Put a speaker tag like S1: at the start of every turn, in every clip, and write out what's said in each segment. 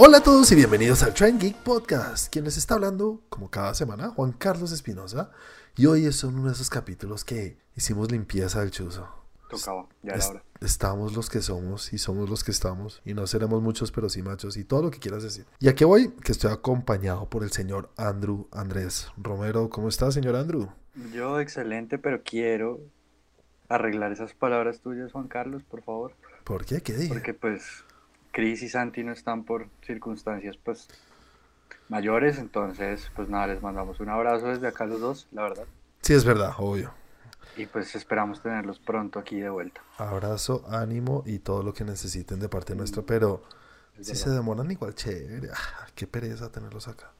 S1: Hola a todos y bienvenidos al Trend Geek Podcast. Quien les está hablando, como cada semana, Juan Carlos Espinosa. Y hoy es uno de esos capítulos que hicimos limpieza del chuzo.
S2: Tocaba, ya era
S1: Es-
S2: hora.
S1: estamos los que somos y somos los que estamos. Y no seremos muchos, pero sí machos y todo lo que quieras decir. Y aquí voy, que estoy acompañado por el señor Andrew Andrés Romero. ¿Cómo está, señor Andrew?
S2: Yo excelente, pero quiero arreglar esas palabras tuyas, Juan Carlos, por favor.
S1: ¿Por qué? ¿Qué dije?
S2: Porque pues Cris y Santi no están por circunstancias pues mayores, entonces pues nada, les mandamos un abrazo desde acá los dos, la verdad.
S1: Sí, es verdad, obvio.
S2: Y pues esperamos tenerlos pronto aquí de vuelta.
S1: Abrazo, ánimo y todo lo que necesiten de parte nuestra, pero
S2: Es
S1: si
S2: verdad.
S1: se demoran igual chévere. Ah, qué pereza tenerlos acá.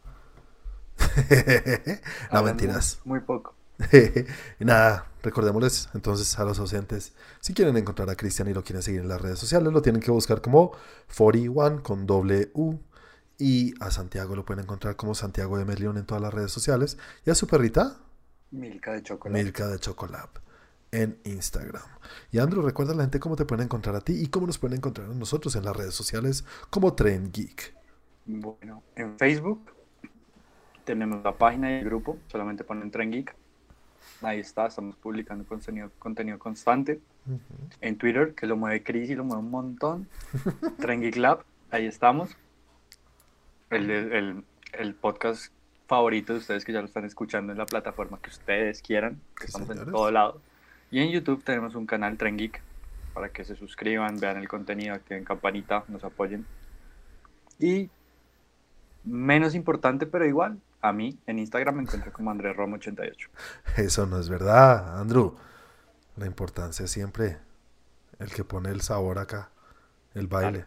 S1: no mentiras.
S2: Muy poco.
S1: y nada, recordémosles entonces a los ausentes, si quieren encontrar a Cristian y lo quieren seguir en las redes sociales, lo tienen que buscar como 41 con doble U. Y a Santiago lo pueden encontrar como Santiago de León en todas las redes sociales. Y a su perrita,
S2: Milka de chocolate.
S1: Milka de Chocolate en Instagram. Y Andrew, recuerda a la gente cómo te pueden encontrar a ti y cómo nos pueden encontrar a nosotros en las redes sociales como Trend Geek.
S2: Bueno, en Facebook tenemos la página y el grupo, solamente ponen Tren Geek. Ahí está, estamos publicando contenido, contenido constante. En Twitter, que lo mueve Chris y lo mueve un montón. Tren Geek Lab, ahí estamos. El, el, el podcast favorito de ustedes que ya lo están escuchando en la plataforma que ustedes quieran, que estamos en
S1: señores.
S2: todo lado. Y en YouTube tenemos un canal Tren Geek para que se suscriban, vean el contenido, activen campanita, nos apoyen. Y menos importante, pero igual, a mí en Instagram me encuentro como Andrés Romo 88.
S1: Eso no es verdad, Andrew. La importancia es siempre el que pone el sabor acá, el baile,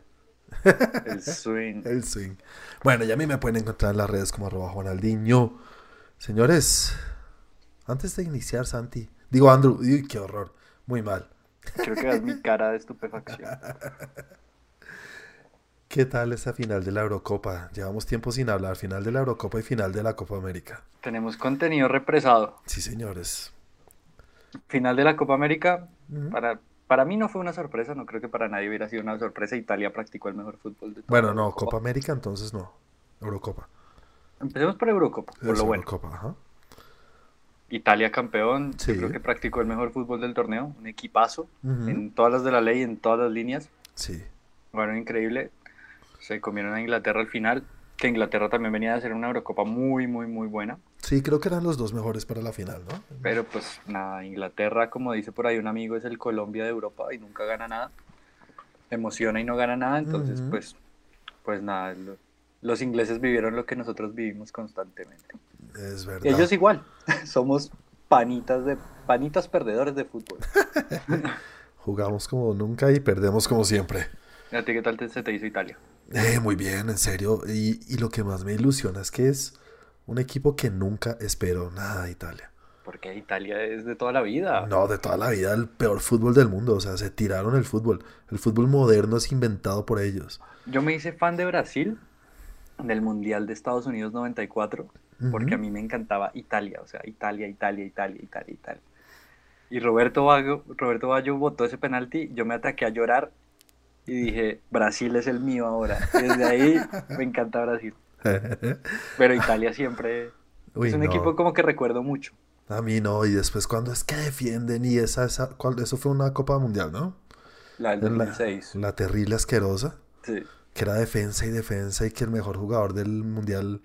S2: El swing.
S1: el swing. Bueno, y a mí me pueden encontrar en las redes como arroba Juanaldiño. Señores, antes de iniciar, Santi, digo Andrew, uy, qué horror, muy mal.
S2: Creo que es mi cara de estupefacción.
S1: ¿Qué tal esa final de la Eurocopa? Llevamos tiempo sin hablar, final de la Eurocopa y final de la Copa América.
S2: Tenemos contenido represado.
S1: Sí, señores.
S2: Final de la Copa América, para, para mí no fue una sorpresa, no creo que para nadie hubiera sido una sorpresa. Italia practicó el mejor fútbol de toda
S1: Bueno, no. Copa América entonces no. Eurocopa.
S2: Empecemos por Eurocopa, por
S1: Es
S2: lo bueno.
S1: Eurocopa, ajá.
S2: Italia campeón,
S1: Sí.
S2: yo creo que practicó el mejor fútbol del torneo, un equipazo en todas las de la ley, en todas las líneas.
S1: Sí.
S2: Bueno, increíble. Se comieron a Inglaterra al final, que Inglaterra también venía de hacer una Eurocopa muy, muy, muy buena.
S1: Sí, creo que eran los dos mejores para la final, ¿no?
S2: Pero pues nada, Inglaterra, como dice por ahí un amigo, es el Colombia de Europa y nunca gana nada. Emociona y no gana nada, entonces pues, pues nada, lo- los ingleses vivieron lo que nosotros vivimos constantemente.
S1: Es verdad.
S2: Ellos igual, somos panitas de panitas perdedores de fútbol.
S1: Jugamos como nunca y perdemos como siempre.
S2: ¿A ti qué tal te- se te hizo Italia?
S1: Eh, muy bien, en serio. Y, y lo que más me ilusiona es que es un equipo que nunca esperó nada de Italia.
S2: Porque Italia es de toda la vida.
S1: No, de toda la vida, el peor fútbol del mundo. O sea, se tiraron el fútbol. El fútbol moderno es inventado por ellos.
S2: Yo me hice fan de Brasil, del Mundial de Estados Unidos 94, porque
S1: Ujú.
S2: a mí me encantaba Italia, o sea, Italia, Italia, Italia, Italia, Italia. Y Roberto Baggio, Roberto Baggio votó ese penalti, yo me ataqué a llorar y dije, Brasil es el mío ahora. Y desde ahí me encanta Brasil. Pero Italia siempre
S1: Uy,
S2: es un
S1: no.
S2: equipo como que recuerdo mucho.
S1: A mí no. Y después cuando es que defienden y esa, esa ¿cuál? eso fue una Copa Mundial, ¿no?
S2: La del
S1: En la,
S2: 2006.
S1: la terrible asquerosa.
S2: Sí.
S1: Que era defensa y defensa y que el mejor jugador del Mundial,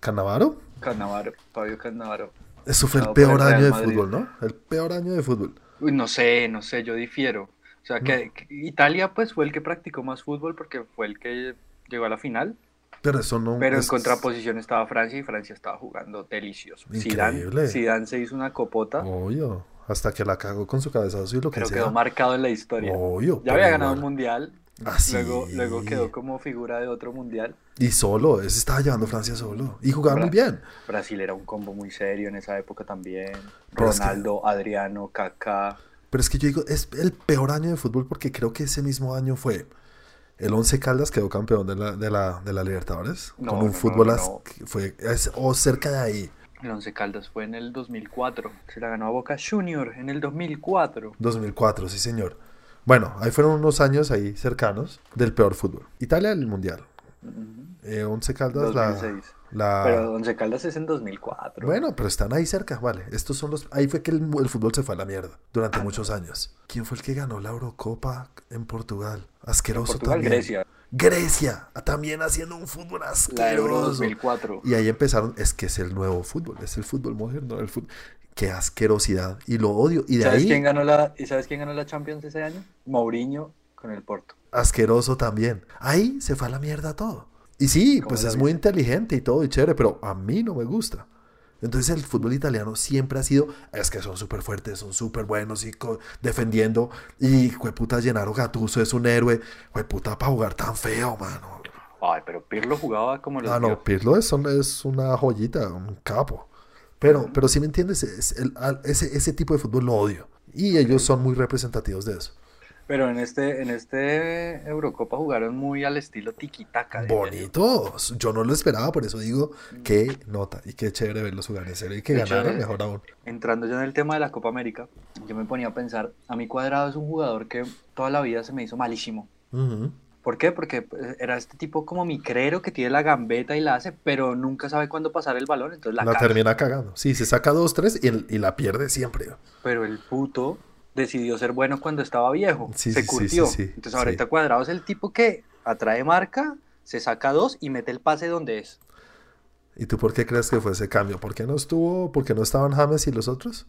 S1: Cannavaro.
S2: Cannavaro, Fabio Cannavaro.
S1: Eso fue el peor año de
S2: Madrid.
S1: fútbol, ¿no? El peor año de fútbol.
S2: Uy, no sé, no sé, yo difiero. O sea, que, que Italia pues fue el que practicó más fútbol porque fue el que llegó a la final,
S1: Pero eso no
S2: pero en
S1: es-
S2: contraposición estaba Francia y Francia estaba jugando delicioso.
S1: Increíble.
S2: Zidane se hizo una copota,
S1: Obvio. Hasta que la cagó con su cabezazo y lo que
S2: pero
S1: sea.
S2: quedó marcado en la historia.
S1: Obvio.
S2: Ya había ganado un mundial,
S1: Ah, sí.
S2: luego, luego quedó como figura de otro mundial.
S1: Y solo, ese estaba llevando Francia solo. Y jugaba muy bien.
S2: Brasil era un combo muy serio en esa época también.
S1: Pero es que-
S2: Ronaldo, Adriano, Kaká.
S1: Pero es que yo digo, es el peor año de fútbol porque creo que ese mismo año fue. El Once Caldas quedó campeón de la, de la, de la Libertadores.
S2: No,
S1: con un
S2: no,
S1: fútbol
S2: no,
S1: fue es- o cerca de ahí.
S2: El Once Caldas fue en el 2004. Se la ganó a Boca Junior en el 2004.
S1: 2004, sí señor. Bueno, ahí fueron unos años ahí cercanos del peor fútbol. Italia el mundial. Eh, Once Caldas la,
S2: 2006.
S1: la-
S2: Pero Once Caldas es en 2004.
S1: Bueno, pero están ahí cerca, vale. Estos son los. Ahí fue que el, el fútbol se fue a la mierda durante
S2: Ah,
S1: muchos años. ¿Quién fue el que ganó la Eurocopa en Portugal? Asqueroso
S2: Portugal,
S1: también.
S2: Grecia.
S1: Grecia, también haciendo un fútbol
S2: La Euro
S1: asqueroso.
S2: 2004.
S1: Y ahí empezaron, es que es el nuevo fútbol, es el fútbol moderno, el fútbol. Qué asquerosidad. Y lo odio. Y de
S2: ¿Sabes
S1: ahí,
S2: quién ganó la, ¿Y sabes quién ganó la Champions ese año? Mourinho con el Porto.
S1: asqueroso también. Ahí se fue a la mierda todo. Y sí,
S2: ¿Cómo
S1: pues es muy inteligente y todo y chévere, pero a mí no me gusta. Entonces el fútbol italiano siempre ha sido, es que son súper fuertes, son súper buenos y defendiendo. Y, puta, Gennaro Gattuso es un héroe. puta, para jugar tan feo, mano.
S2: Ay, pero Pirlo jugaba como los
S1: Ah, no. Pirlo es, es una joyita, un capo. Pero, pero si me entiendes, es el- ese, ese tipo de fútbol lo odio. Y ellos son muy representativos de eso.
S2: Pero en este, en este Eurocopa jugaron muy al estilo yo.
S1: Bonitos. Yo no lo esperaba, por eso digo, qué nota y qué chévere verlos jugar en serio y que
S2: eh,
S1: mejor aún.
S2: Entrando ya en el tema de la Copa América, yo me ponía a pensar, a mi cuadrado es un jugador que toda la vida se me hizo malísimo. ¿Por qué? Porque pues, era este tipo como micrero que tiene la gambeta y la hace, pero nunca sabe cuándo pasar el balón, entonces la
S1: termina cagando. Sí, se saca dos, tres y, y la pierde siempre.
S2: Pero el puto decidió ser bueno cuando estaba viejo.
S1: Sí,
S2: se
S1: sí,
S2: curtió.
S1: sí,
S2: Entonces ahorita Cuadrado es el tipo que atrae marca, se saca dos y mete el pase donde es.
S1: ¿Y tú por qué crees que fue ese cambio? ¿Por qué no estuvo? ¿Por qué no estaban James y los otros?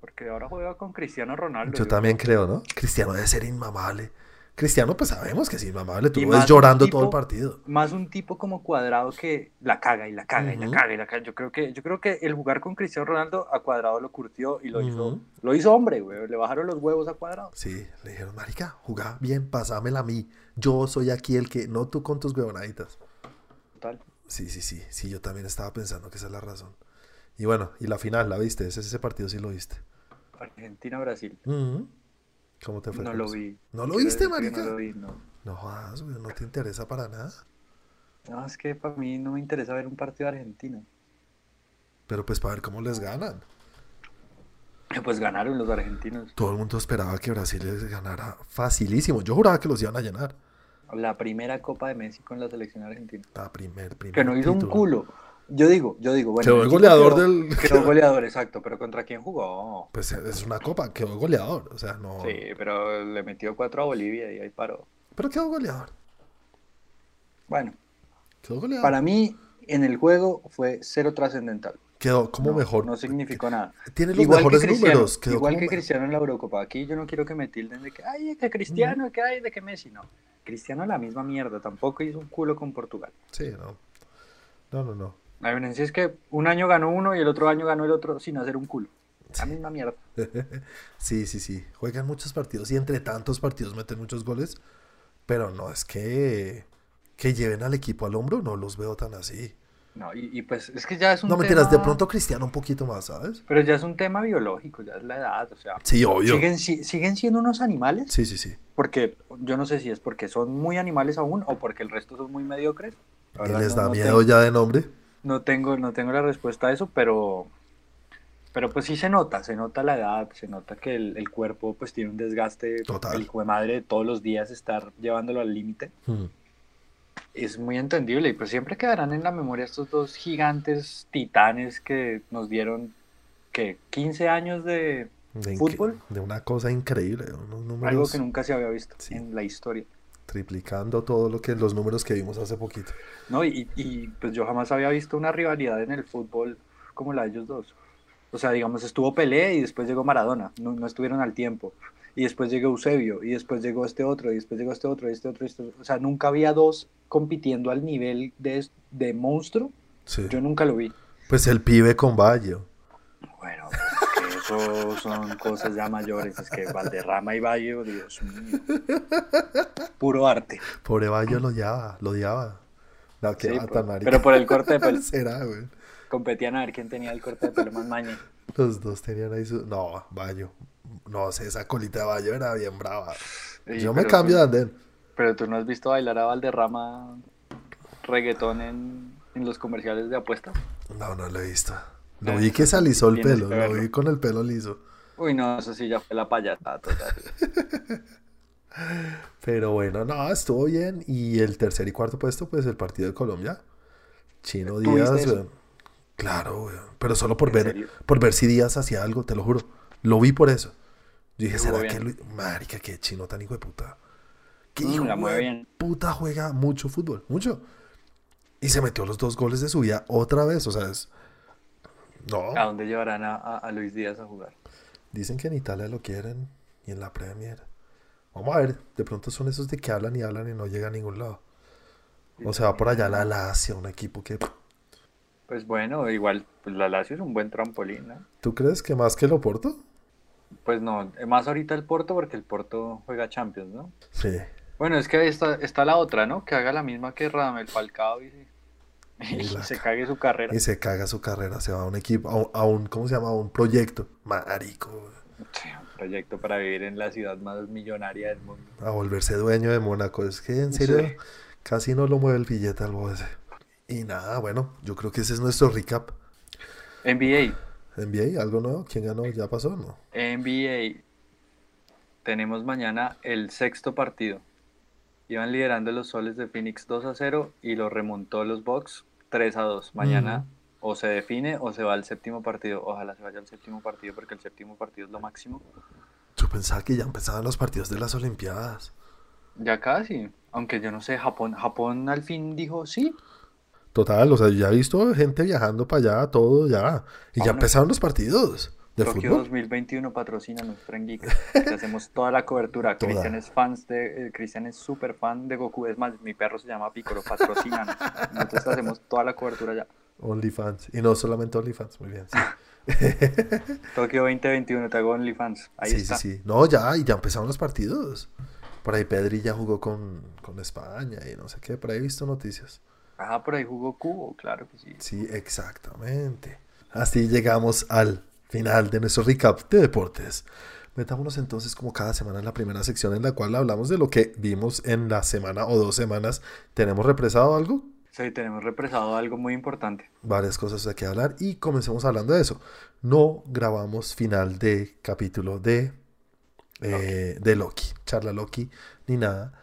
S2: Porque ahora juega con Cristiano Ronaldo.
S1: Yo también creo, ¿no? Cristiano debe ser inmamable. Cristiano, pues sabemos que
S2: Y
S1: lo ves
S2: más
S1: llorando todo el partido.
S2: Más un tipo como Cuadrado que la caga y la caga y la caga y la caga. Yo creo que, yo creo que el jugar con Cristiano Ronaldo a Cuadrado lo curtió y lo hizo, lo hizo hombre, güey. Le bajaron los huevos a Cuadrado.
S1: Sí, le dijeron, marica, jugá bien, pasámela a mí. Yo soy aquí el que, no tú con tus huevonaditas.
S2: Total.
S1: Sí, sí, sí, sí, yo también estaba pensando que esa es la razón. Y bueno, y la final, ¿la viste? Ese, ese partido sí lo viste.
S2: Argentina-Brasil.
S1: Ujú. ¿Cómo te fue?
S2: No lo vi.
S1: ¿No lo
S2: Quiero
S1: viste, marica?
S2: No lo vi, no.
S1: No jodas, güey, no te interesa para nada.
S2: No, es que para mí no me interesa ver un partido de Argentina.
S1: Pero pues para ver cómo les ganan.
S2: Eh, Pues ganaron los argentinos.
S1: Todo el mundo esperaba que Brasil les ganara facilísimo. Yo juraba que los iban a llenar.
S2: La primera Copa de México con la selección argentina.
S1: La primer, primer
S2: Que no hizo un culo. Yo digo, yo digo, bueno.
S1: Quedó
S2: el
S1: goleador
S2: quedó-
S1: del-
S2: Quedó goleador, exacto. Pero ¿contra quién jugó?
S1: Pues es una copa, quedó goleador. O sea, no.
S2: Sí, pero le metió cuatro a Bolivia y ahí paró.
S1: Pero quedó goleador.
S2: Bueno,
S1: Quedó goleador.
S2: para mí en el juego fue cero trascendental.
S1: Quedó como
S2: No,
S1: mejor.
S2: No significó nada.
S1: Tiene los
S2: Igual
S1: mejores números. Quedó
S2: igual que Cristiano en la Eurocopa. Aquí yo no quiero que me tilden de que, ay, que Cristiano, que hay de que Messi. No. Cristiano la misma mierda. Tampoco hizo un culo con Portugal.
S1: Sí, no. No, no, no.
S2: La diferencia es que un año ganó uno y el otro año ganó el otro sin hacer un culo. La misma mierda.
S1: Sí, sí, sí. Juegan muchos partidos y entre tantos partidos meten muchos goles. Pero no es que, que lleven al equipo al hombro, no los veo tan así.
S2: No, y, y pues es que ya es un
S1: No mentiras, de
S2: tema-
S1: pronto Cristiano un poquito más, ¿sabes?
S2: Pero ya es un tema biológico, ya es la edad, o sea.
S1: Sí, obvio.
S2: ¿Siguen, si- siguen siendo unos animales?
S1: Sí, sí, sí.
S2: Porque yo no sé si es porque son muy animales aún o porque el resto son muy mediocres.
S1: Y les
S2: no-
S1: da
S2: no
S1: miedo
S2: tengo-
S1: ya de nombre.
S2: No tengo, no tengo la respuesta a eso, pero, pero pues sí se nota, se nota la edad, se nota que el, el cuerpo pues tiene un desgaste,
S1: Total.
S2: el hijo de madre de todos los días estar llevándolo al límite.
S1: Mm.
S2: Es muy entendible y pues siempre quedarán en la memoria estos dos gigantes titanes que nos dieron que 15 años de
S1: De,
S2: ¿Fútbol?
S1: de una cosa increíble. Unos
S2: algo
S1: números
S2: que nunca se había visto
S1: Sí.
S2: en la historia.
S1: Triplicando todo lo que los números que vimos hace poquito.
S2: ¿no? Y, y, pues yo jamás había visto una rivalidad en el fútbol como la de ellos dos. O sea, digamos, estuvo Pelé y después llegó Maradona, no, no estuvieron al tiempo. Y después llegó Eusebio, y después llegó este otro, y después llegó este otro, y este otro, y este otro. O sea, nunca había dos compitiendo al nivel de, de monstruo.
S1: Sí.
S2: Yo nunca lo vi.
S1: Pues el pibe con Bayo.
S2: Bueno, eso son cosas ya mayores. Es que Valderrama y Valle, Dios mío. Puro arte.
S1: Pobre Bayo lo odiaba, lo odiaba. No, qué
S2: Sí, por- pero por el corte de pelo.
S1: Será, güey.
S2: Competían a ver quién tenía el corte de pelo más maña.
S1: Los dos tenían ahí su. No, Bayo. No sé, esa colita de Bayo era bien brava.
S2: Sí,
S1: Yo me cambio de
S2: tú-
S1: andén.
S2: Pero tú no has visto bailar a Valderrama reggaetón en, en los comerciales de apuestas.
S1: No, no lo he visto. Lo
S2: Ah,
S1: vi que se alisó el pelo, lo vi con el pelo liso.
S2: Uy, no, eso sí ya fue la payasada total.
S1: Pero bueno, no, estuvo bien. Y el tercer y cuarto puesto, pues el partido de Colombia. Chino
S2: ¿Tú
S1: Díaz, weón. Claro, weón. Pero solo por
S2: ¿En
S1: ver,
S2: serio?
S1: por ver si Díaz hacía algo, te lo juro. Lo vi por eso. Yo dije, ¿será que. Luis... Marica, qué chino tan hijo de puta. Qué
S2: Mm,
S1: hijo de
S2: bien.
S1: puta juega mucho fútbol, mucho. Y se metió los dos goles de su vida otra vez, o sea, es... No,
S2: ¿A dónde llevarán a, a- a Luis Díaz a jugar?
S1: dicen que en Italia lo quieren y en la Premier. Vamos a ver, de pronto son esos de que hablan y hablan y no llegan a ningún lado. O se va por allá la Lazio, un equipo que...
S2: Pues bueno, igual, pues la Lazio es un buen trampolín, ¿no?
S1: ¿Tú crees que más que el Oporto?
S2: Pues no, más ahorita el Porto porque el Porto juega Champions, ¿no?
S1: Sí.
S2: Bueno, es que ahí está, está la otra, ¿no? Que haga la misma que Radamel Falcao y, y se
S1: ca-
S2: cague su carrera.
S1: Y se caga su carrera, se va a un equipo, a un, a un- ¿cómo se llama? A un proyecto. Marico.
S2: Sí, un proyecto para vivir en la ciudad más millonaria del mundo.
S1: A volverse dueño de Mónaco. Es que en serio,
S2: Sí.
S1: casi no lo mueve el billete al ese. Y nada, bueno, yo creo que ese es nuestro recap.
S2: NBA,
S1: NBA, algo nuevo. ¿Quién ganó? ¿Ya pasó? No.
S2: NBA. Tenemos mañana el sexto partido. Iban liderando los soles de Phoenix 2 a 0 y lo remontó los Bucks 3 a 2. Mañana o se define o se va al séptimo partido. Ojalá se vaya al séptimo partido porque el séptimo partido es lo máximo.
S1: Yo pensaba que ya empezaban los partidos de las Olimpiadas.
S2: Ya casi. Aunque yo no sé, Japón, Japón al fin dijo sí.
S1: Total, o sea, ya he visto gente viajando para allá, todo ya. Y ya empezaron los partidos
S2: Tokio
S1: fútbol.
S2: 2021 patrocina nuestra en Geek. Te hacemos toda la cobertura.
S1: Toda.
S2: Cristian es fans de, eh, Cristian es súper fan de Goku. Es más, mi perro se llama Piccolo, patrocinan. Nosotros te hacemos toda la cobertura ya.
S1: OnlyFans. Y no solamente OnlyFans, muy bien. Sí,
S2: Tokio 2021, te hago OnlyFans. Ahí
S1: sí,
S2: está.
S1: sí, sí. No, ya, y ya empezaron los partidos. Por ahí Pedri ya jugó con, con España y no sé qué. Por ahí he visto noticias.
S2: Ah, por ahí jugó Cubo, claro que sí.
S1: Sí, exactamente. Así llegamos al final de nuestro recap de deportes. Metámonos entonces como cada semana en la primera sección en la cual hablamos de lo que vimos en la semana o dos semanas. ¿Tenemos represado algo?
S2: Sí, tenemos represado algo muy importante.
S1: Varias cosas de qué hablar y comencemos hablando de eso. No grabamos final de capítulo de, eh, de Loki, charla Loki, ni nada.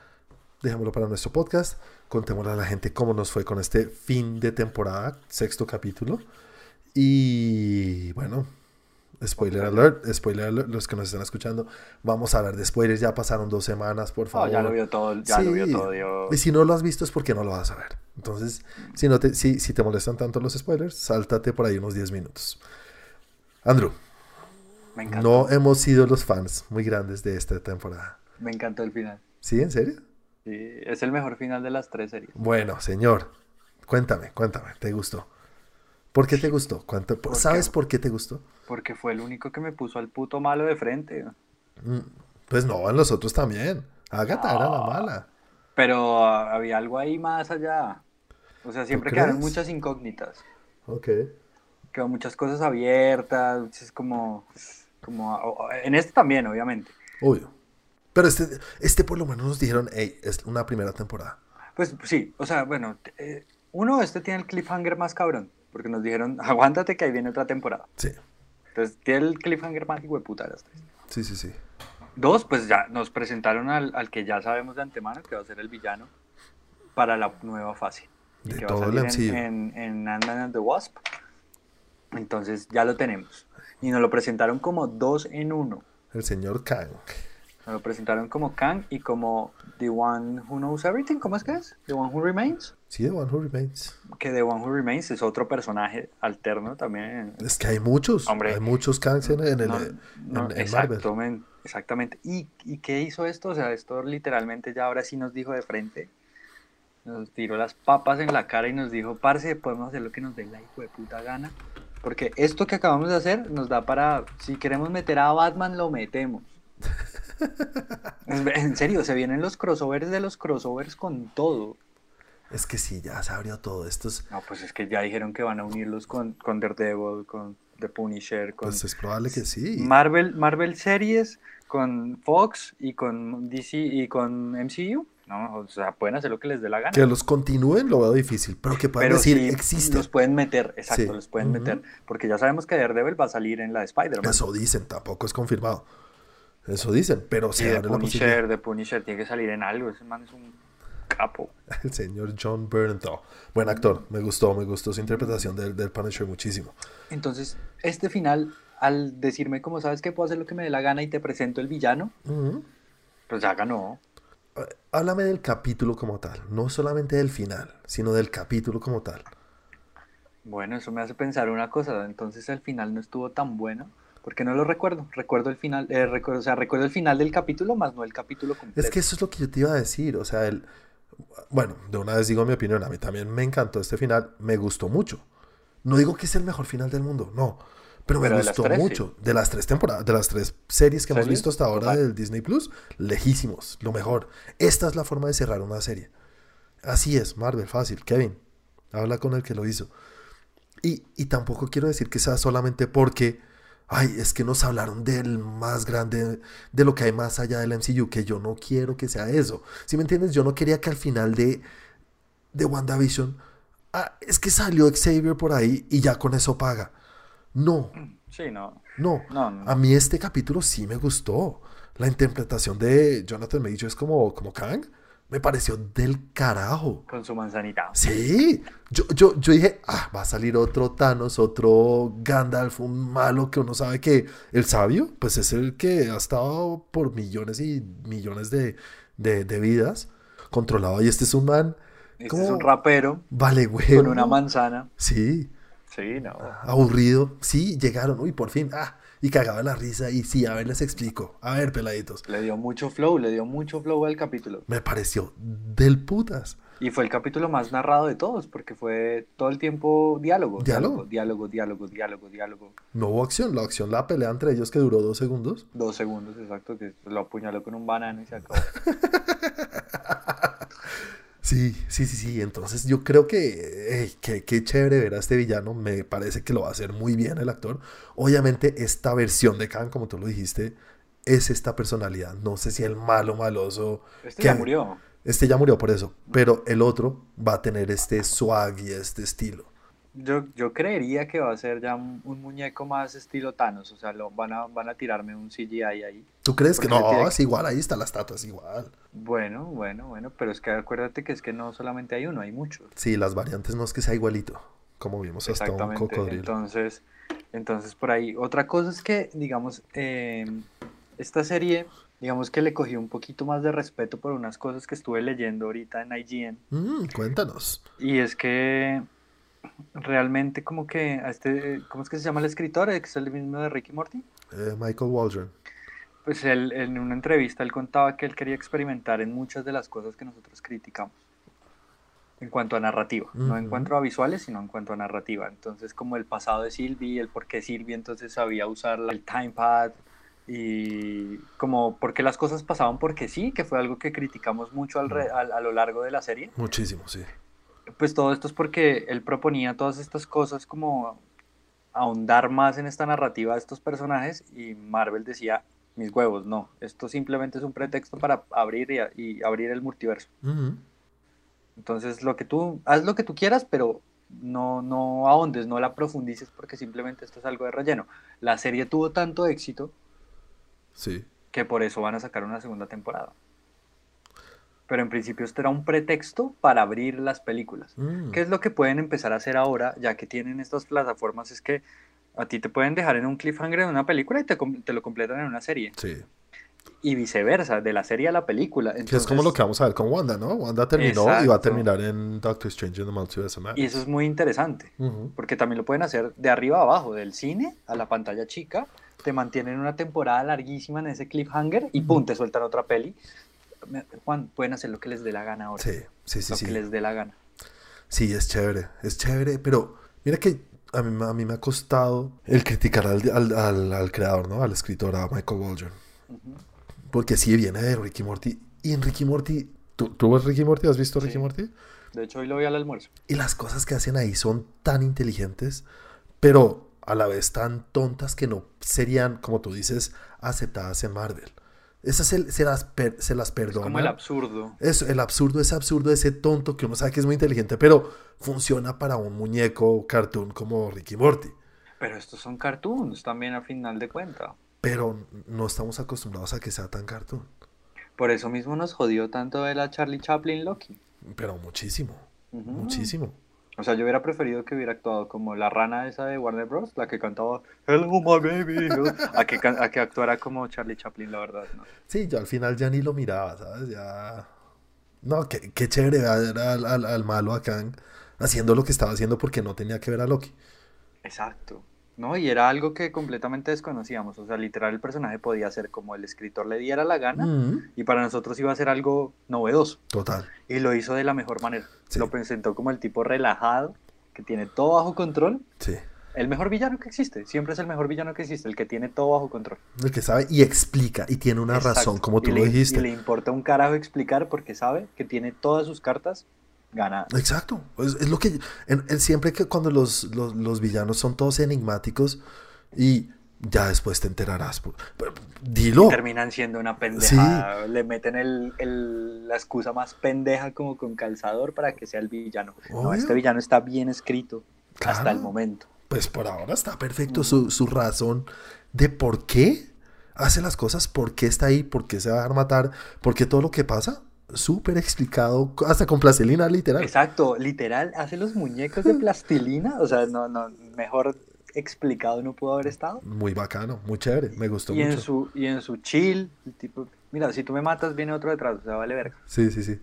S1: Dejémoslo para nuestro podcast. Contémosle a la gente cómo nos fue con este fin de temporada, sexto capítulo. Y bueno, spoiler alert, spoiler alert, los que nos están escuchando, vamos a hablar de spoilers. Ya pasaron dos semanas, por
S2: Oh,
S1: favor.
S2: ya lo vio todo, ya lo vio todo. Dios.
S1: Y si no lo has visto es porque no lo vas a ver. Entonces, si, no te, si, si te molestan tanto los spoilers, sáltate por ahí unos 10 minutos. Andrew,
S2: Me
S1: no hemos sido los fans muy grandes de esta temporada.
S2: Me encantó el final.
S1: ¿Sí? ¿En serio?
S2: Sí, es el mejor final de las tres series.
S1: Bueno, señor, cuéntame, cuéntame, ¿te gustó? ¿Por qué te gustó? ¿Cuánto-
S2: ¿Por qué?
S1: ¿Sabes por qué te gustó?
S2: Porque fue el único que me puso al puto malo de frente.
S1: Mm, Pues no, en los otros también. Agatha era la mala.
S2: Pero ah, había algo ahí más allá. O sea, siempre quedaron muchas incógnitas.
S1: Ok.
S2: Quedó muchas cosas abiertas. Es como. como en este también, obviamente.
S1: Obvio. Pero este, este por lo menos nos dijeron, hey, es una primera temporada.
S2: Pues sí, o sea, bueno. eh, uno, este tiene el cliffhanger más cabrón. Porque nos dijeron, aguántate que ahí viene otra temporada.
S1: Sí,
S2: Entonces, tiene el cliffhanger más de las tres.
S1: sí, sí, sí.
S2: Dos, pues ya nos presentaron al, al que ya sabemos de antemano que va a ser el villano para la nueva fase.
S1: De
S2: que
S1: todo
S2: va a
S1: el
S2: salir en, en, en Ant-Man and the Wasp. Entonces ya lo tenemos. Y nos lo presentaron como dos en uno.
S1: El señor Kang.
S2: Nos lo presentaron como Kang y como The One Who Knows Everything. ¿Cómo es que es? The One Who Remains.
S1: Sí, The One Who Remains.
S2: Que The One Who Remains es otro personaje alterno también.
S1: Es que hay muchos.
S2: Hombre.
S1: hay muchos Kangs en, el,
S2: No,
S1: en-
S2: no,
S1: en
S2: exacto,
S1: Marvel.
S2: men, exactamente. ¿Y, ¿Y qué hizo esto? O sea, esto literalmente ya ahora sí nos dijo de frente. Nos tiró las papas en la cara y nos dijo, parce, podemos hacer lo que nos dé la hijo de puta gana. Porque esto que acabamos de hacer nos da para, si queremos meter a Batman, lo metemos. En serio, se vienen los crossovers de los crossovers con todo.
S1: Es que sí, ya se abrió todo. Esto es,
S2: No, pues es que ya dijeron que van a unirlos con, con Daredevil, con The Punisher, con
S1: pues es probable que sí.
S2: Marvel, Marvel series con Fox y con DC y con MCU. No, o sea, pueden hacer lo que les dé la gana.
S1: Que los continúen lo veo difícil, pero que puedan decir,
S2: sí
S1: existe.
S2: los pueden meter, exacto,
S1: Sí.
S2: los pueden meter. Porque ya sabemos que Daredevil va a salir en la de Spider-Man.
S1: Eso dicen, tampoco es confirmado. Eso dicen, pero
S2: Y
S1: se
S2: de. Punisher, de Punisher tiene que salir en algo. Ese man es un capo.
S1: El señor John Bernthal. Buen actor, me gustó, me gustó su interpretación del, del Punisher muchísimo.
S2: Entonces, este final, al decirme como sabes que puedo hacer lo que me dé la gana y te presento el villano,
S1: Ujú.
S2: pues ya ganó.
S1: Eh, Háblame del capítulo como tal, no solamente del final, sino del capítulo como tal.
S2: Bueno, eso me hace pensar una cosa. Entonces el final no estuvo tan bueno. Porque no lo recuerdo. Recuerdo el final, eh, recuerdo, o sea, recuerdo el final del capítulo, más no el capítulo completo.
S1: Es que eso es lo que yo te iba a decir, o sea, el... Bueno, de una vez digo mi opinión, a mí también me encantó este final, me gustó mucho. No digo que es el mejor final del mundo, no, pero me
S2: de
S1: gustó
S2: sí.
S1: mucho. De las tres temporadas, de las tres series que hemos visto hasta ahora
S2: Total.
S1: del Disney Plus, lejísimos, lo mejor. Esta es la forma de cerrar una serie. Así es, Marvel, fácil. Kevin, habla con el que lo hizo. Y, y tampoco quiero decir que sea solamente porque, ay, es que nos hablaron del más grande, de lo que hay más allá del MCU, que yo no quiero que sea eso. Si me entiendes? Yo no quería que al final de, de WandaVision, ah, es que salió Xavier por ahí y ya con eso paga. No,
S2: Sí, no.
S1: no.
S2: No, no.
S1: A mí este capítulo sí me gustó. La interpretación de Jonathan Majors como, como Kang me pareció del carajo.
S2: Con su manzanita.
S1: Sí, yo, yo, yo dije, ah, va a salir otro Thanos, otro Gandalf, un malo que uno sabe que el sabio, pues es el que ha estado por millones y millones de, de, de vidas controlado. Y este es un man,
S2: Este
S1: ¿Cómo?
S2: es un rapero
S1: vale, güey.
S2: con una manzana.
S1: Sí,
S2: Sí, no.
S1: aburrido. Sí, llegaron, uy, por fin, ah, y cagaba la risa. Y sí, a ver, les explico. A ver, peladitos.
S2: Le dio mucho flow, le dio mucho flow al capítulo.
S1: Me pareció del putas.
S2: Y fue el capítulo más narrado de todos, porque fue todo el tiempo diálogo.
S1: ¿Diálogo?
S2: Diálogo, diálogo, diálogo, diálogo.
S1: No hubo acción, la acción, la pelea entre ellos que duró dos segundos.
S2: Dos segundos exacto, que lo apuñaló con un banano y se acabó.
S1: Sí, sí, sí, sí. Entonces yo creo que, qué chévere ver a este villano. Me parece que lo va a hacer muy bien el actor. Obviamente esta versión de Khan, como tú lo dijiste, es esta personalidad. No sé si el malo maloso.
S2: Este
S1: que-
S2: ya murió.
S1: Este ya murió por eso. Pero el otro va a tener este swag y este estilo.
S2: Yo, yo creería que va a ser ya un, un muñeco más estilo Thanos, o sea, lo, van, a, van a tirarme un CGI ahí.
S1: ¿Tú crees que no? Es igual, ahí está la estatua, es igual.
S2: Bueno, bueno, bueno, pero es que acuérdate que es que no solamente hay uno, hay muchos.
S1: Sí, las variantes no es que sea igualito. Como vimos hasta un cocodrilo.
S2: Entonces, entonces por ahí. Otra cosa es que, digamos, eh, esta serie, digamos que le cogí un poquito más de respeto por unas cosas que estuve leyendo ahorita en IGN.
S1: Mm, cuéntanos.
S2: Y es que realmente como que a este, ¿cómo es que se llama el escritor? ¿Es el mismo de Ricky Morty?
S1: Eh, Michael Waldron.
S2: Pues él, en una entrevista él contaba que él quería experimentar en muchas de las cosas que nosotros criticamos. En cuanto a narrativa, no en cuanto a visuales, sino en cuanto a narrativa. Entonces, como el pasado de Sylvie, el por qué Sylvie entonces sabía usar el timepad y como por qué las cosas pasaban porque sí, que fue algo que criticamos mucho al re- al- a lo largo de la serie.
S1: Muchísimo, sí.
S2: Pues todo esto es porque él proponía todas estas cosas como ahondar más en esta narrativa de estos personajes y Marvel decía, mis huevos, no, esto simplemente es un pretexto para abrir y, y abrir el multiverso. Entonces, lo que tú, haz lo que tú quieras, pero no, no ahondes, no la profundices porque simplemente esto es algo de relleno. La serie tuvo tanto éxito
S1: Sí.
S2: que por eso van a sacar una segunda temporada. Pero en principio esto era un pretexto para abrir las películas.
S1: Mm.
S2: ¿Qué es lo que pueden empezar a hacer ahora, ya que tienen estas plataformas? Es que a ti te pueden dejar en un cliffhanger en una película y te, te lo completan en una serie.
S1: Sí.
S2: Y viceversa, de la serie a la película.
S1: Que es como lo que vamos a ver con Wanda, ¿no? Wanda terminó y va a
S2: Exacto.
S1: terminar en Doctor Strange in the Multiverse of
S2: Y eso es muy interesante,
S1: Ujú.
S2: porque también lo pueden hacer de arriba a abajo, del cine a la pantalla chica. Te mantienen una temporada larguísima en ese cliffhanger y pum, te sueltan otra peli. Juan, pueden hacer lo que les dé la gana ahora.
S1: Sí, sí, sí,
S2: lo
S1: sí.
S2: que les dé la gana.
S1: Sí, es chévere, es chévere, pero mira que a mí, a mí me ha costado el criticar al, al, al- al creador, ¿no? Al escritor, a Michael Waldron. Porque sí viene de Ricky Morty. Y en Ricky Morty, ¿tú, ¿tú ves Ricky Morty? ¿Has visto Ricky
S2: Sí.
S1: Morty?
S2: De hecho, hoy lo vi al almuerzo.
S1: Y las cosas que hacen ahí son tan inteligentes, pero a la vez tan tontas que no serían, como tú dices, aceptadas en Marvel. Esas se, se las, per- se las
S2: Es
S1: perdona.
S2: como el absurdo.
S1: Eso, el absurdo, ese absurdo, ese tonto que uno sabe que es muy inteligente, pero funciona para un muñeco cartoon como Ricky Morty.
S2: Pero estos son cartoons también a final de cuenta.
S1: pero no estamos acostumbrados a que sea tan cartoon.
S2: Por eso mismo nos jodió tanto de la Charlie Chaplin Loki.
S1: Pero muchísimo, muchísimo.
S2: O sea, yo hubiera preferido que hubiera actuado como la rana esa de Warner Bros., la que cantaba Hello my baby, hello", a que, a que actuara como Charlie Chaplin, la verdad. ¿no?
S1: Sí, yo al final ya ni lo miraba, ¿sabes? Ya... No, qué, qué chévere ver al, al, al malo a Kang haciendo lo que estaba haciendo porque no tenía que ver a Loki.
S2: Exacto. ¿No? Y era algo que completamente desconocíamos. O sea, literal el personaje podía ser como el escritor le diera la gana
S1: Mm,
S2: y para nosotros iba a ser algo novedoso.
S1: total.
S2: Y lo hizo de la mejor manera.
S1: Sí.
S2: Lo presentó como el tipo relajado, que tiene todo bajo control.
S1: Sí.
S2: El mejor villano que existe. Siempre es el mejor villano que existe, el que tiene todo bajo control.
S1: El que sabe y explica y tiene una
S2: Exacto.
S1: razón, como tú
S2: Y
S1: lo
S2: le-
S1: dijiste.
S2: Y le importa un carajo explicar porque sabe que tiene todas sus cartas ganadas.
S1: Exacto. Es, es lo que. en- en- siempre que cuando los, los, los villanos son todos enigmáticos y ya después te enterarás. pero, dilo.
S2: Terminan siendo una pendejada. Le meten el, el- la excusa más pendeja como con calzador para que sea el villano. No, este villano está bien escrito hasta el momento.
S1: Pues por ahora está perfecto su, su razón de por qué hace las cosas, por qué está ahí, por qué se va a matar, por qué todo lo que pasa. Súper explicado, hasta con plastilina, literal.
S2: Exacto, literal, hace los muñecos de plastilina. O sea, no, no, mejor explicado no pudo haber estado.
S1: Muy bacano, muy chévere, me gustó
S2: Y en,
S1: mucho.
S2: su, y en su chill, el tipo, mira, si tú me matas, viene otro detrás, o sea, vale verga.
S1: Sí, sí, sí.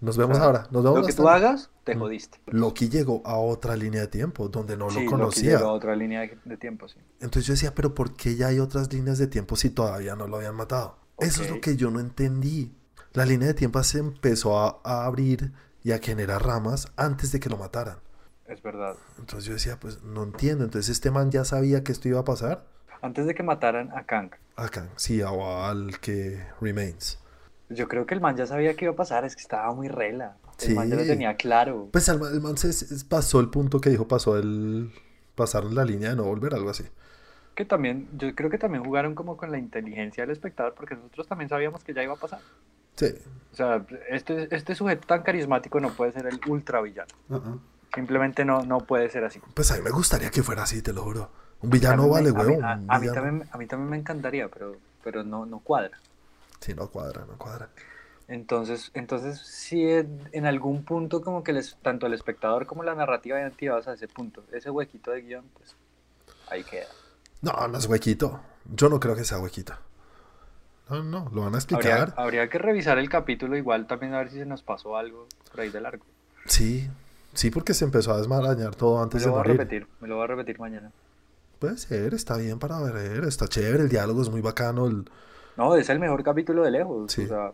S1: Nos vemos
S2: sea,
S1: ahora, nos vemos
S2: Lo que tú
S1: tarde.
S2: hagas, te jodiste.
S1: Loki llegó a otra línea de tiempo donde no
S2: Sí,
S1: lo
S2: Loki
S1: conocía.
S2: llegó a otra línea de, tiempo, sí.
S1: Entonces yo decía, pero ¿por qué ya hay otras líneas de tiempo si todavía no lo habían matado? Eso es lo que yo no entendí. La línea de tiempo se empezó a, a abrir y a generar ramas antes de que lo mataran.
S2: Es verdad.
S1: Entonces yo decía, pues no entiendo. Entonces este man ya sabía que esto iba a pasar.
S2: Antes de que mataran a Kang,
S1: Acá, sí, o al que remains.
S2: yo creo que el man ya sabía que iba a pasar, es que estaba muy rela. El man ya lo tenía claro.
S1: Pues el man, el man se, pasó el punto que dijo, pasó el... Pasaron la línea de no volver, algo así.
S2: Que también, yo creo que también jugaron como con la inteligencia del espectador, porque nosotros también sabíamos que ya iba a pasar.
S1: Sí.
S2: O sea, este, este sujeto tan carismático no puede ser el ultra villano.
S1: Uh-uh.
S2: Simplemente no, no puede ser así.
S1: Pues a mí me gustaría que fuera así, te lo juro. Un villano
S2: mí
S1: vale,
S2: a
S1: huevón.
S2: A, a mí también, a mí también me encantaría, pero, pero no, no cuadra.
S1: Sí, no cuadra, no cuadra.
S2: Entonces, entonces sí, en algún punto como que les, tanto el espectador como la narrativa ya llevados a ese punto. Ese huequito de guion, pues ahí queda.
S1: No, no es huequito. Yo no creo que sea huequito. No, no, lo van a explicar.
S2: habría que revisar el capítulo igual también a ver si se nos pasó algo por ahí de largo.
S1: Sí, sí, porque se empezó a desmarañar todo
S2: Me
S1: antes
S2: lo
S1: de
S2: voy a
S1: morir.
S2: repetir, me lo voy a repetir mañana.
S1: Puede ser, está bien para ver, está chévere, el diálogo es muy bacano. el-
S2: No, es el mejor capítulo de lejos.
S1: Sí.
S2: O sea,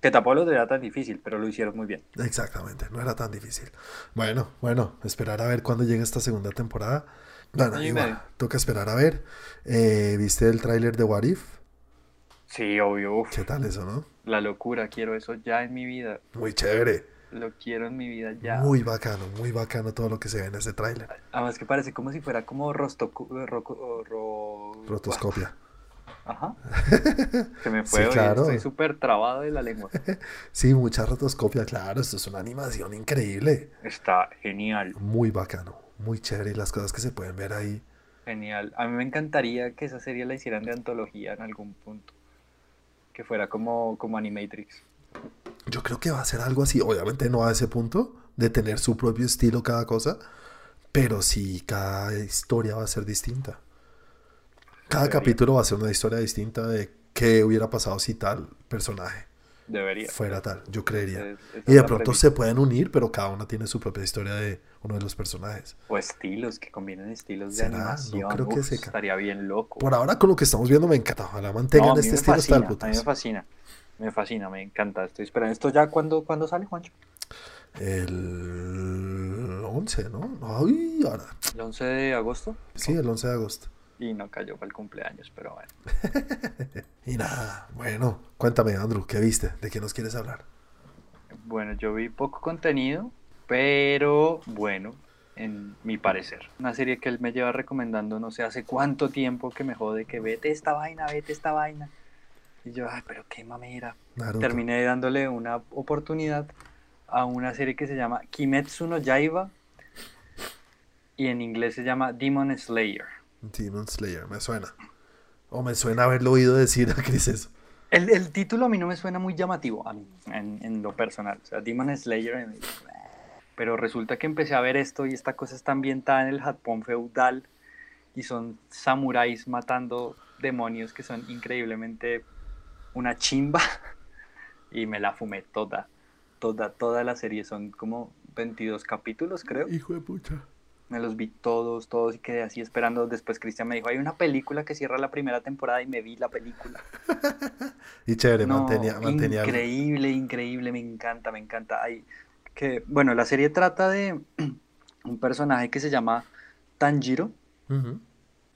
S2: que tampoco lo era tan difícil, pero lo hicieron muy bien.
S1: Exactamente, no era tan difícil. Bueno, bueno, esperar a ver cuándo llega esta segunda temporada. Bueno, igual, toca esperar a ver. Eh, ¿Viste el tráiler de What If?
S2: Sí, obvio. uf,
S1: ¿Qué tal eso, no?
S2: la locura, quiero eso ya en mi vida.
S1: Muy chévere,
S2: Lo quiero en mi vida ya.
S1: muy bacano, muy bacano todo lo que se ve en ese tráiler.
S2: Además que parece como si fuera como rostoco, roco- ro-
S1: Rotoscopia.
S2: Ajá. Se me fue
S1: Sí, claro.
S2: estoy súper trabado de la lengua.
S1: Sí, mucha rotoscopia, claro, esto es una animación increíble.
S2: Está genial,
S1: Muy bacano, muy chévere y las cosas que se pueden ver ahí.
S2: genial. A mí me encantaría que esa serie la hicieran de antología en algún punto. Que fuera como, como Animatrix.
S1: Yo creo que va a ser algo así, obviamente no a ese punto de tener su propio estilo cada cosa, pero sí cada historia va a ser distinta. Cada capítulo va a ser una historia distinta de qué hubiera pasado si tal personaje
S2: Debería.
S1: fuera tal, yo creería.
S2: Es-
S1: Y de pronto
S2: premisa.
S1: se pueden unir, pero cada una tiene su propia historia de uno de los personajes.
S2: O estilos, que combinen estilos de
S1: ¿Será? No
S2: animación.
S1: creo que se
S2: estaría bien loco.
S1: Por ahora con lo que estamos viendo me encanta, ojalá mantengan
S2: No,
S1: este estilo hasta el
S2: fascina, a mí me fascina. Me fascina, me encanta. Estoy esperando. ¿Esto ya cuándo, cuándo sale, Juancho?
S1: El 11, ¿no? Ay, ahora.
S2: El 11 de agosto.
S1: Sí, el 11 de agosto.
S2: Y no cayó para el cumpleaños, pero bueno.
S1: Y nada, bueno, cuéntame, Andrew, ¿qué viste? ¿De qué nos quieres hablar?
S2: Bueno, yo vi poco contenido, pero bueno, en mi parecer. Una serie que él me lleva recomendando no sé hace cuánto tiempo que me jode que vete esta vaina, vete esta vaina. Y yo, ay, pero qué mamera.
S1: Naruto.
S2: Terminé dándole una oportunidad a una serie que se llama Kimetsu no Yaiba y en inglés se llama Demon Slayer.
S1: Demon Slayer, me suena. O me suena haberlo oído decir a Chris eso.
S2: El, el título a mí no me suena muy llamativo, a mí, en, en lo personal. O sea, Demon Slayer. eh, Pero resulta que empecé a ver esto y esta cosa está ambientada en el Japón feudal y son samuráis matando demonios que son increíblemente una chimba. Y me la fumé toda, toda, toda la serie. Son como 22 capítulos, creo.
S1: Hijo de pucha.
S2: Me los vi todos, todos y quedé así esperando. Después Cristian me dijo, hay una película que cierra la primera temporada y me vi la película.
S1: Y chévere,
S2: No,
S1: mantenía, mantenía
S2: increíble, increíble, me encanta, me encanta. Hay que, bueno, la serie trata de un personaje que se llama Tanjiro,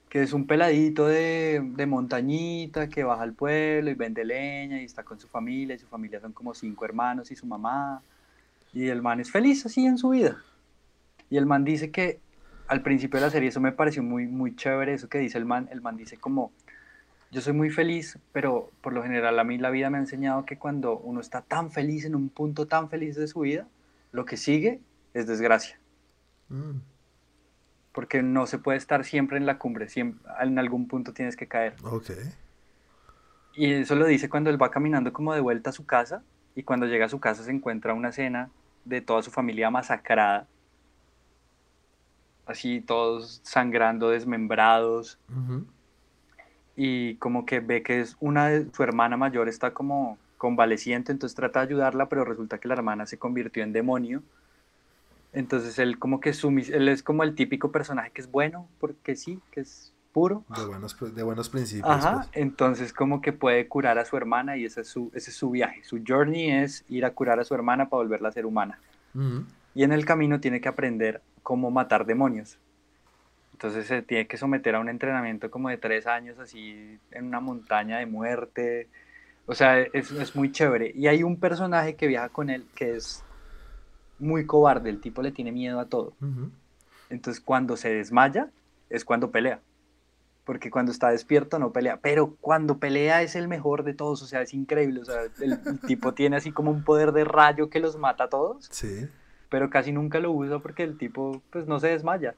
S2: que es un peladito de, de montañita que baja al pueblo y vende leña y está con su familia, y su familia son como cinco hermanos y su mamá, y el man es feliz así en su vida. Y el man dice que al principio de la serie, eso me pareció muy, muy chévere, eso que dice el man, el man dice como, yo soy muy feliz, pero por lo general a mí la vida me ha enseñado que cuando uno está tan feliz, en un punto tan feliz de su vida, lo que sigue es desgracia
S1: Mm.
S2: porque no se puede estar siempre en la cumbre, siempre, en algún punto tienes que caer.
S1: Ok.
S2: Y eso lo dice cuando él va caminando como de vuelta a su casa y cuando llega a su casa se encuentra una escena de toda su familia masacrada, así todos sangrando, desmembrados y como que ve que es una de su hermana mayor está como convaleciente, entonces trata de ayudarla, pero resulta que la hermana se convirtió en demonio. Entonces él como que su, él es como el típico personaje que es bueno, porque sí, que es puro.
S1: De buenos, de buenos principios.
S2: Ajá,
S1: pues.
S2: entonces como que puede curar a su hermana y ese es su, ese es su viaje. Su journey es ir a curar a su hermana para volverla a ser humana.
S1: Ujú.
S2: Y en el camino tiene que aprender cómo matar demonios. Entonces se tiene que someter a un entrenamiento como de tres años así en una montaña de muerte. O sea, es, es muy chévere. Y hay un personaje que viaja con él que es muy cobarde. El tipo le tiene miedo a todo. Entonces cuando se desmaya es cuando pelea. Porque cuando está despierto no pelea. Pero cuando pelea es el mejor de todos. O sea, es increíble. O sea, el, el tipo tiene así como un poder de rayo que los mata a todos.
S1: Sí.
S2: Pero casi nunca lo usa porque el tipo pues no se desmaya.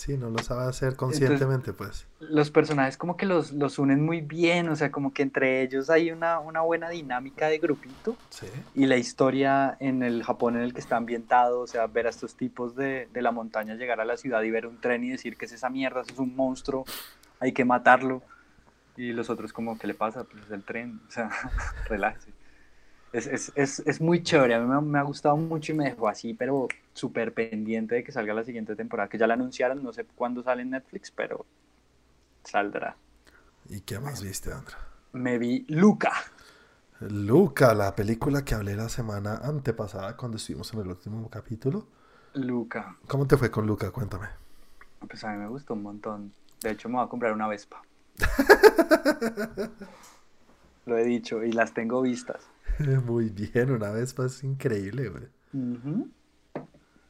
S1: Sí, no lo sabe hacer conscientemente, pues.
S2: Los personajes como que los, los unen muy bien. O sea, como que entre ellos hay una, una buena dinámica de grupito.
S1: Sí.
S2: Y la historia en el Japón en el que está ambientado, o sea, ver a estos tipos de, de la montaña llegar a la ciudad y ver un tren y decir que es esa mierda, eso es un monstruo, hay que matarlo. Y los otros como, ¿qué le pasa? Pues es el tren, o sea, relájese. Es, es, es, es muy chévere, a mí me, me ha gustado mucho y me dejó así, pero súper pendiente de que salga la siguiente temporada, que ya la anunciaron, no sé cuándo sale en Netflix, pero saldrá.
S1: ¿Y qué más viste, Andra?
S2: Me vi Luca.
S1: Luca, la película que hablé la semana antepasada cuando estuvimos en el último capítulo.
S2: Luca.
S1: ¿Cómo te fue con Luca? Cuéntame.
S2: Pues a mí me gustó un montón. De hecho, me voy a comprar una Vespa. Lo he dicho y las tengo vistas.
S1: Muy bien, una vez más increíble, güey.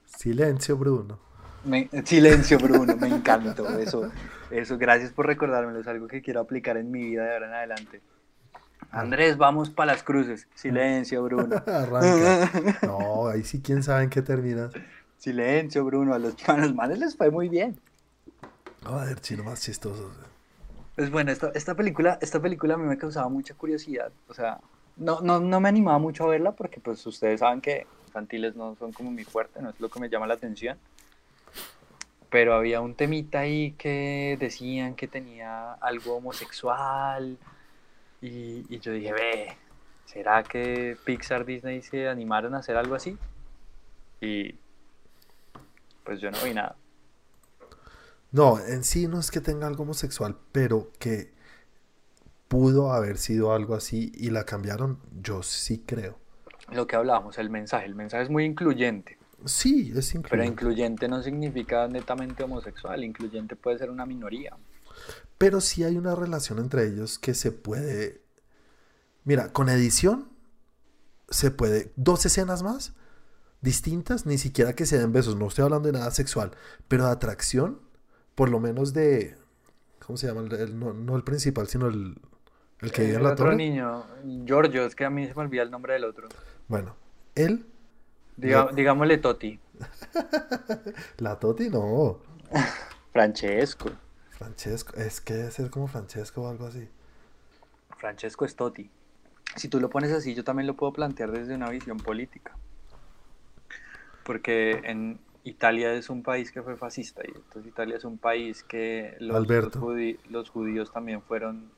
S1: Silencio, Bruno.
S2: Me- silencio, Bruno, me encantó eso. Eso, gracias por recordármelo. Es algo que quiero aplicar en mi vida de ahora en adelante. Andrés, vamos para las cruces. Silencio, Bruno.
S1: Arranca. No, ahí sí, quién sabe en qué terminas.
S2: Silencio, Bruno. A los, a los manes les fue muy bien.
S1: Joder, chino más chistoso.
S2: Pues bueno, esta, esta película, esta película a mí me causaba mucha curiosidad. O sea, no, no, no me animaba mucho a verla porque pues ustedes saben que infantiles no son como mi fuerte, no es lo que me llama la atención. Pero había un temita ahí que decían que tenía algo homosexual. Y, y yo dije, ve, ¿será que Pixar, Disney se animaron a hacer algo así? Y pues yo no vi nada.
S1: No, en sí no es que tenga algo homosexual, pero que pudo haber sido algo así y la cambiaron, yo sí creo.
S2: Lo que hablábamos, el mensaje. El mensaje es muy incluyente.
S1: Sí, es
S2: Pero
S1: incluyente.
S2: incluyente no significa netamente homosexual, incluyente puede ser una minoría.
S1: Pero sí hay una relación entre ellos que se puede... Mira, con edición se puede... Dos escenas más distintas, ni siquiera que se den besos, no estoy hablando de nada sexual, pero de atracción, por lo menos de... ¿Cómo se llama? El- no, no el principal, sino el, el que vive en
S2: El
S1: la
S2: otro
S1: torre.
S2: niño, Giorgio, es que a mí se me olvida el nombre del otro.
S1: Bueno, él,
S2: Diga- Digámosle Toti.
S1: la Toti, no.
S2: Francesco.
S1: Francesco, es que debe ser como Francesco o algo así.
S2: Francesco es Totti. Si tú lo pones así, yo también lo puedo plantear desde una visión política. Porque en Italia es un país que fue fascista y entonces Italia es un país que los judíos también fueron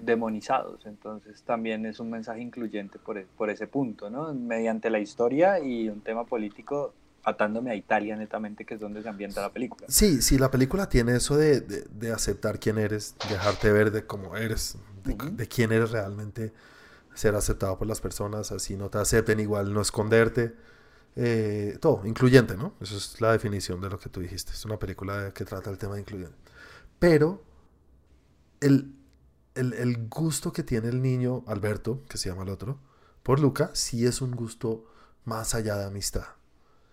S2: demonizados. Entonces también es un mensaje incluyente por, e- por ese punto, ¿no? Mediante la historia y un tema político atándome a Italia netamente, que es donde se ambienta la película.
S1: Sí, sí, la película tiene eso de, de- de aceptar quién eres, dejarte ver de cómo eres, de,
S2: Ujú.
S1: de quién eres realmente, ser aceptado por las personas, así no te acepten, igual no esconderte, eh, todo, incluyente, ¿no? Esa es la definición de lo que tú dijiste, es una película que trata el tema de incluyente. Pero el, el, el gusto que tiene el niño, Alberto, que se llama el otro, por Luca, sí es un gusto más allá de amistad.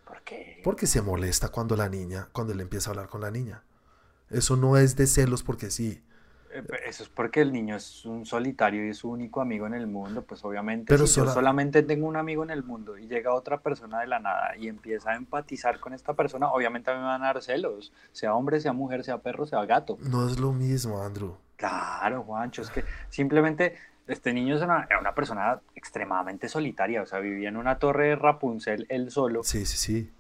S2: ¿Por qué?
S1: Porque se molesta cuando la niña, cuando él empieza a hablar con la niña. Eso no es de celos porque sí.
S2: Eh, Eso es porque el niño es un solitario y es su único amigo en el mundo, pues obviamente
S1: Pero
S2: si yo
S1: sola-
S2: solamente tengo un amigo en el mundo y llega otra persona de la nada y empieza a empatizar con esta persona, obviamente a mí me van a dar celos, sea hombre, sea mujer, sea perro, sea gato.
S1: No es lo mismo, Andrew.
S2: Claro, Juancho, es que simplemente este niño es una, era una persona extremadamente solitaria, o sea, vivía en una torre de Rapunzel él solo
S1: Sí, sí, sí.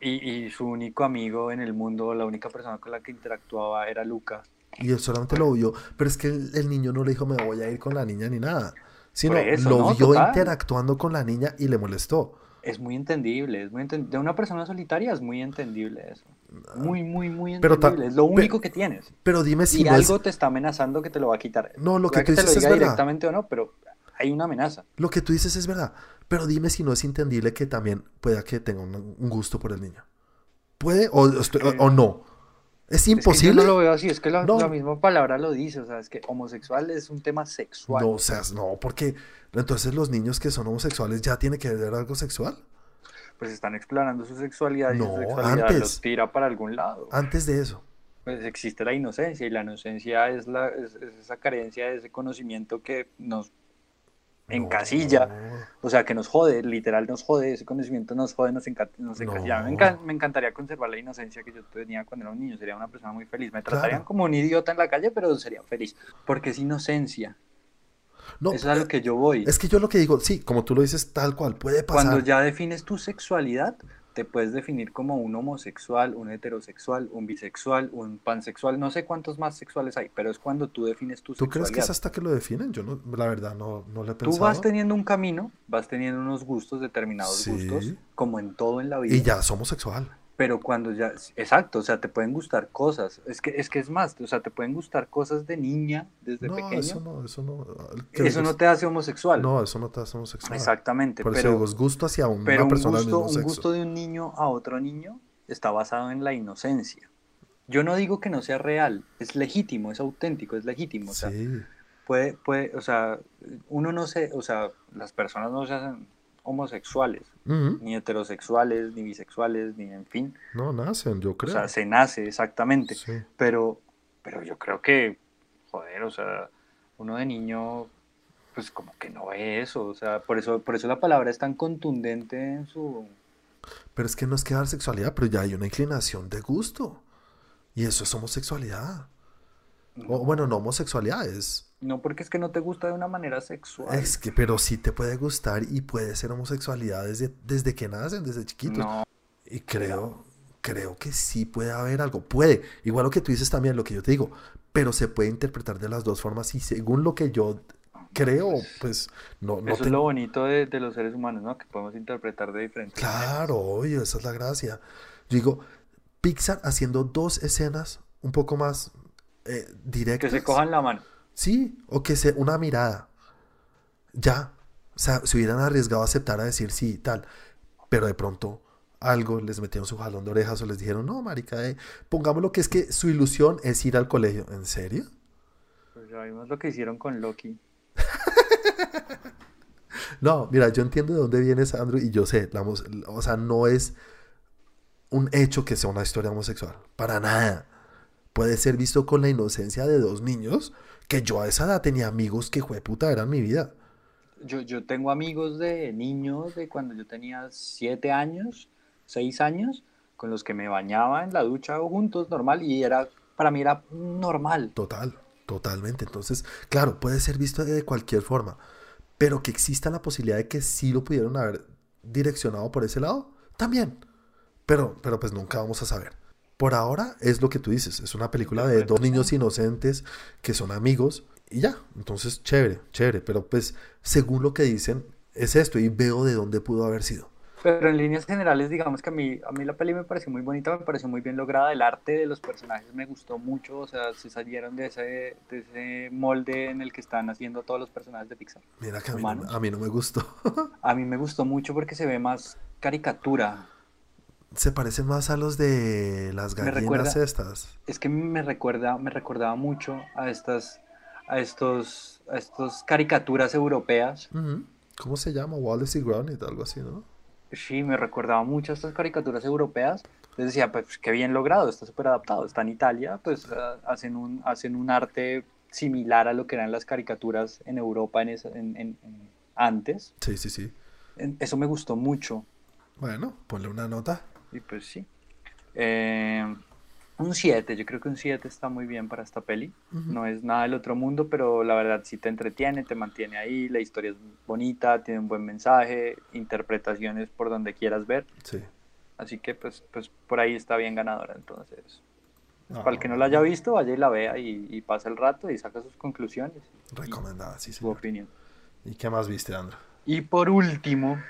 S2: y, y su único amigo en el mundo, la única persona con la que interactuaba era Luca.
S1: Y él solamente lo vio. Pero es que el, el niño no le dijo me voy a ir con la niña ni nada. Sino
S2: eso,
S1: lo
S2: ¿no?
S1: vio
S2: Total.
S1: interactuando con la niña y le molestó.
S2: Es muy entendible, es muy enten- de una persona solitaria es muy entendible eso. Muy, muy, muy
S1: Pero
S2: entendible. es lo único que tienes.
S1: Pero dime si
S2: y
S1: no
S2: algo
S1: es...
S2: te está amenazando que te lo va a quitar.
S1: No, lo
S2: Puede
S1: que tú
S2: te lo
S1: dices es
S2: diga
S1: verdad.
S2: directamente o no, pero hay una amenaza.
S1: Lo que tú dices es verdad. Pero dime si no es entendible que también pueda que tenga un, gusto por el niño. ¿Puede o, o no? Es
S2: Es que
S1: imposible.
S2: yo no lo veo así, es que la,
S1: No.
S2: la misma palabra lo dice, o sea, es que homosexual es un tema sexual.
S1: No, o sea, no, porque entonces los niños que son homosexuales ya tienen que ver algo sexual.
S2: Pues están explorando su sexualidad y su sexualidad
S1: antes.
S2: los tira para algún lado.
S1: Antes de eso.
S2: Pues existe la inocencia y la inocencia es, la, es, es esa carencia de ese conocimiento que nos encasilla,
S1: No.
S2: o sea, que nos jode, literal nos jode, ese conocimiento nos jode, nos, enca- nos encasilla.
S1: No.
S2: Me, encan- me encantaría conservar la inocencia que yo tenía cuando era un niño, sería una persona muy feliz. Me tratarían
S1: Claro.
S2: como un idiota en la calle, pero sería feliz, porque es inocencia.
S1: No,
S2: Eso es a lo que yo voy.
S1: es que yo lo que digo, sí, como tú lo dices, tal cual, puede pasar.
S2: Cuando ya defines tu sexualidad, te puedes definir como un homosexual, un heterosexual, un bisexual, un pansexual, no sé cuántos más sexuales hay, pero es cuando tú defines tu
S1: ¿Tú crees que es
S2: sexualidad.
S1: hasta que lo definen? Yo no, la verdad no, no lo he
S2: Tú vas teniendo un camino, vas teniendo unos gustos, determinados
S1: Sí.
S2: gustos, como en todo en la vida.
S1: Y ya somos sexual.
S2: Pero cuando ya, exacto, o sea, te pueden gustar cosas. Es que es que es más, o sea, te pueden gustar cosas de niña desde
S1: no,
S2: pequeño.
S1: eso no, eso no.
S2: Eso no te hace homosexual.
S1: No, eso no te hace homosexual.
S2: Exactamente,
S1: Por eso
S2: pero
S1: digo, es gusto hacia una
S2: Pero un
S1: persona del
S2: gusto,
S1: mismo
S2: un
S1: sexo.
S2: gusto de un niño a otro niño está basado en la inocencia. Yo no digo que no sea real, es legítimo, es auténtico, es legítimo. O sea,
S1: Sí,
S2: puede, puede, o sea, uno no se, o sea, las personas no se hacen homosexuales, Ni heterosexuales, ni bisexuales, ni en fin.
S1: no nacen, yo
S2: O
S1: creo.
S2: sea, se nace exactamente.
S1: Sí.
S2: Pero, pero yo creo que, joder, o sea, uno de niño, pues como que no ve eso. O sea, por eso, por eso la palabra es tan contundente en su
S1: Pero es que no es que dar sexualidad, pero ya hay una inclinación de gusto. Y eso es homosexualidad. O bueno, no homosexualidad, es,
S2: No, porque es que no te gusta de una manera sexual.
S1: es que, pero sí te puede gustar y puede ser homosexualidad desde, desde que nacen, desde chiquitos.
S2: No,
S1: Y creo, creo que sí puede haber algo. Puede. Igual lo que tú dices también, lo que yo te digo. Pero se puede interpretar de las dos formas y según lo que yo creo, pues no, no
S2: eso
S1: te-
S2: es lo bonito de, de los seres humanos, ¿no? Que podemos interpretar de diferentes.
S1: Claro, obvio, esa es la gracia. Yo digo, Pixar haciendo dos escenas un poco más eh,
S2: Que
S1: directas.
S2: se cojan la mano.
S1: Sí, o que sea una mirada. Ya. O sea, se hubieran arriesgado a aceptar a decir sí y tal. Pero de pronto algo les metieron su jalón de orejas o les dijeron, no, marica, eh, pongámoslo que es que su ilusión es ir al colegio. ¿En serio?
S2: Pues ya vimos lo que hicieron con Loki.
S1: No, mira, yo entiendo de dónde viene Sandro y yo sé, la o sea, no es un hecho que sea una historia homosexual, para nada. Puede ser visto con la inocencia de dos niños, que yo a esa edad tenía amigos que puta eran mi vida.
S2: Yo, yo tengo amigos de niños de cuando yo tenía siete años, seis años, con los que me bañaba en la ducha o juntos, normal, y era para mí era normal.
S1: Total, totalmente. Entonces, claro, puede ser visto de cualquier forma, pero que exista la posibilidad de que sí lo pudieron haber direccionado por ese lado, también. Pero, pero pues nunca vamos a saber. Por ahora es lo que tú dices, es una película de dos niños inocentes que son amigos y ya, entonces chévere, chévere, pero pues según lo que dicen es esto y veo de dónde pudo haber sido.
S2: Pero en líneas generales, digamos que a mí, a mí la peli me pareció muy bonita, me pareció muy bien lograda, el arte de los personajes me gustó mucho, o sea, se salieron de ese, de ese molde en el que están haciendo todos los personajes de Pixar.
S1: Mira que a mí, no, a mí no me gustó.
S2: a mí me gustó mucho porque se ve más caricatura.
S1: Se parecen más a los de las gallinas estas.
S2: Es que me recuerda, me recordaba mucho a estas, a estos, a estos caricaturas europeas.
S1: ¿Cómo se llama? Wallace y Gromit, algo así, ¿no?
S2: Sí, me recordaba mucho a estas caricaturas europeas. Entonces decía, pues qué bien logrado, está súper adaptado. Está en Italia, pues ah, hacen, un, hacen un arte similar a lo que eran las caricaturas en Europa en, en, antes.
S1: Sí, sí, sí.
S2: Eso me gustó mucho.
S1: Bueno, ponle una nota.
S2: Y pues sí. Eh, un 7, yo creo que un 7 está muy bien para esta peli. No es nada del otro mundo, pero la verdad sí te entretiene, te mantiene ahí, la historia es bonita, tiene un buen mensaje, interpretaciones por donde quieras ver.
S1: Sí.
S2: Así que pues, pues por ahí está bien ganadora. Entonces, pues, para el que no la haya visto, vaya y la vea y, y pasa el rato y saca sus conclusiones.
S1: Recomendada, sí,
S2: Su opinión.
S1: ¿Y qué más viste, Andro?
S2: Y por último,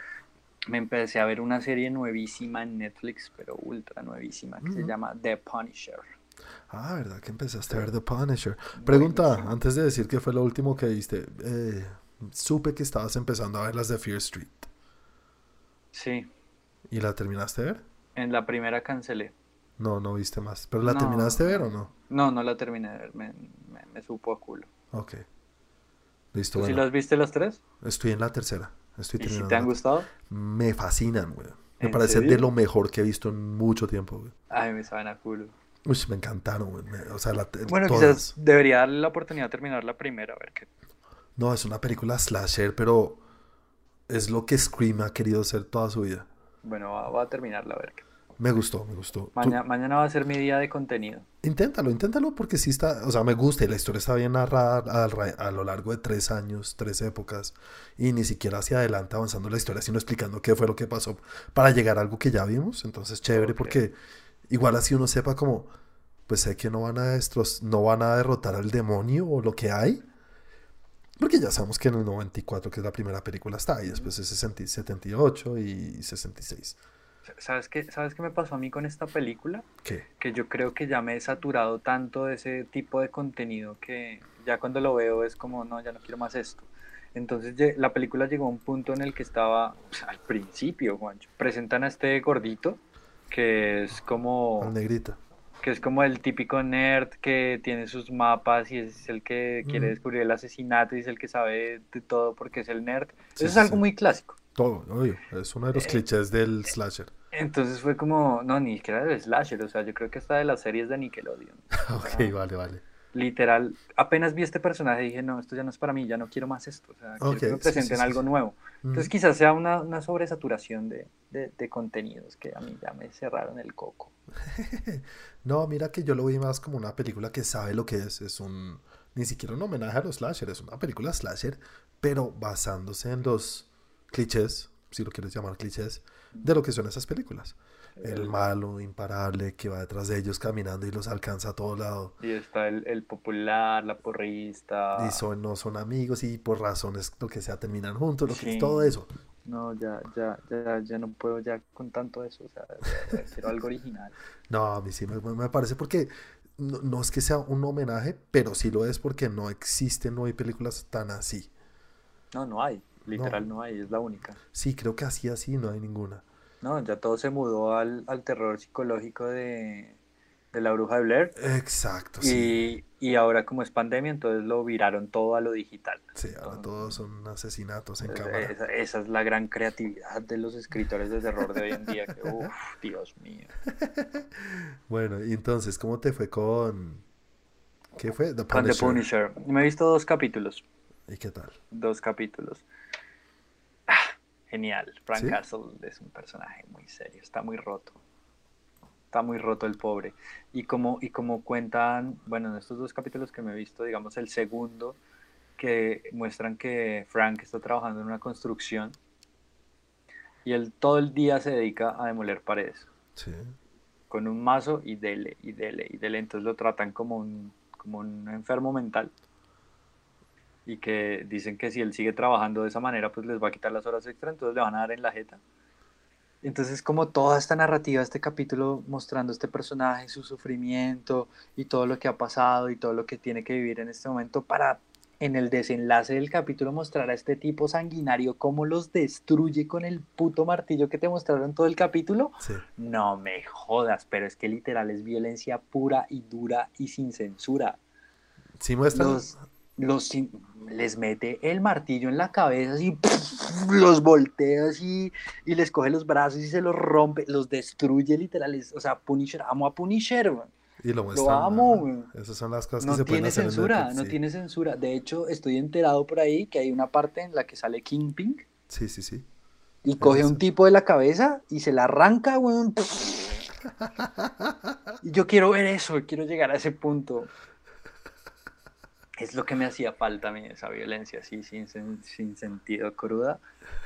S2: me empecé a ver una serie nuevísima en Netflix, pero ultra nuevísima, que se llama The Punisher.
S1: Ah, ¿verdad que empezaste a ver The Punisher? Pregunta, antes de decir qué fue lo último que viste, eh, supe que estabas empezando a ver las de Fear Street.
S2: Sí.
S1: ¿Y la terminaste de ver?
S2: En la primera cancelé.
S1: No, no viste más. ¿Pero la terminaste de ver o no?
S2: No, no la terminé de ver, me, me, supo a culo.
S1: Ok. Listo.
S2: ¿Tú sí las viste las tres?
S1: Estoy en la tercera. Estoy
S2: ¿Y si te han gustado?
S1: Me fascinan, güey. Me parece de lo mejor que he visto en mucho tiempo, güey.
S2: Ay, me saben a culo.
S1: Uy, me encantaron, güey. O sea, la,
S2: bueno, quizás debería darle la oportunidad de terminar la primera, a ver qué.
S1: No, es una película slasher, pero es lo que Scream ha querido ser toda su vida.
S2: Bueno, va, a terminarla, a ver qué.
S1: Me gustó, me gustó.
S2: mañana va a ser mi día de contenido.
S1: Inténtalo, inténtalo porque sí está, o sea, me gusta y la historia está bien narrada a, lo largo de tres años, tres épocas y ni siquiera hacia adelante avanzando la historia, sino explicando qué fue lo que pasó para llegar a algo que ya vimos. Entonces, chévere porque igual así uno sepa como, pues sé que no van a destros, no van a derrotar al demonio o lo que hay. Porque ya sabemos que en el 94, que es la primera película, está, y después es 78 y 66.
S2: ¿Sabes qué, ¿Sabes qué me pasó a mí con esta película?
S1: ¿Qué?
S2: Que yo creo que ya me he saturado tanto de ese tipo de contenido que ya cuando lo veo es como, no, ya no quiero más esto. Entonces la película llegó a un punto en el que estaba, al principio, Juancho, presentan a este gordito que es como...
S1: Al negrito.
S2: Que es como el típico nerd que tiene sus mapas y es el que quiere descubrir el asesinato y es el que sabe de todo porque es el nerd. Eso es algo muy clásico.
S1: Todo, obvio. Es uno de los eh, clichés del slasher.
S2: Entonces fue como, no, ni siquiera del slasher, o sea, yo creo que hasta de las series de Nickelodeon.
S1: ok, vale, vale.
S2: Literal, apenas vi este personaje y dije, no, esto ya no es para mí, ya no quiero más esto, o sea, quiero que me presenten algo nuevo. Entonces quizás sea una, una sobresaturación de, de, de, contenidos que a mí ya me cerraron el coco.
S1: no, mira que yo lo vi más como una película que sabe lo que es, es un, ni siquiera un homenaje a los slasher, es una película slasher, pero basándose en los clichés, si lo quieres llamar clichés, de lo que son esas películas. El malo, imparable, que va detrás de ellos caminando y los alcanza a todo lado.
S2: Y está el, popular, la porrista.
S1: Y son, no son amigos y por razones lo que sea terminan juntos, lo que es todo eso.
S2: No, ya, ya, ya, ya no puedo ya con tanto eso, o sea, quiero algo original.
S1: No, a mí sí me, me parece porque no, no, es que sea un homenaje, pero sí lo es porque no existen, no hay películas tan así.
S2: No, no hay. Literal no. hay, es la única.
S1: Sí, creo que así, así no hay ninguna.
S2: No, ya todo se mudó al, terror psicológico de, la bruja de Blair.
S1: Exacto,
S2: y, sí. Y ahora como es pandemia, entonces lo viraron todo a lo digital.
S1: Sí, ahora todos son asesinatos en cámara.
S2: Esa, es la gran creatividad de los escritores de terror de hoy en día. Que, uf, Dios mío.
S1: bueno, y entonces, ¿cómo te fue con... ¿Qué fue?
S2: The Punisher. Con The Punisher. Me he visto dos capítulos.
S1: ¿Y qué tal?
S2: Dos capítulos genial. Frank Castle es un personaje muy serio, está muy roto. está muy roto el pobre. Y como, y como cuentan, bueno, en estos dos capítulos que me he visto, digamos el segundo, que muestran que Frank está trabajando en una construcción y él todo el día se dedica a demoler paredes.
S1: Sí.
S2: Con un mazo y dele, y dele, y dele. Entonces lo tratan como un, como un enfermo mental. Y que dicen que si él sigue trabajando de esa manera, pues les va a quitar las horas extra, entonces le van a dar en la jeta. Entonces, como toda esta narrativa, este capítulo mostrando este personaje, su sufrimiento y todo lo que ha pasado y todo lo que tiene que vivir en este momento para en el desenlace del capítulo mostrar a este tipo sanguinario cómo los destruye con el puto martillo que te mostraron todo el capítulo.
S1: Sí.
S2: No me jodas, pero es que literal es violencia pura y dura y sin censura.
S1: Sí muestran.
S2: Los, los les mete el martillo en la cabeza así, los voltea así y les coge los brazos y se los rompe, los destruye literal. es- o sea, Punisher, amo a Punisher. weón.
S1: Y lo muestran.
S2: amo, güey.
S1: Esas son las cosas que
S2: No
S1: se pueden
S2: tiene
S1: hacer en
S2: censura,
S1: Netflix,
S2: no
S1: sí.
S2: tiene censura. De hecho, estoy enterado por ahí que hay una parte en la que sale Kingpin
S1: Sí, sí, sí.
S2: y coge a
S1: Eso.
S2: un tipo de la cabeza y se la arranca, weón. Y yo quiero ver eso, quiero llegar a ese punto. Es lo que me hacía falta a mí, esa violencia así, sin, sin sentido, cruda.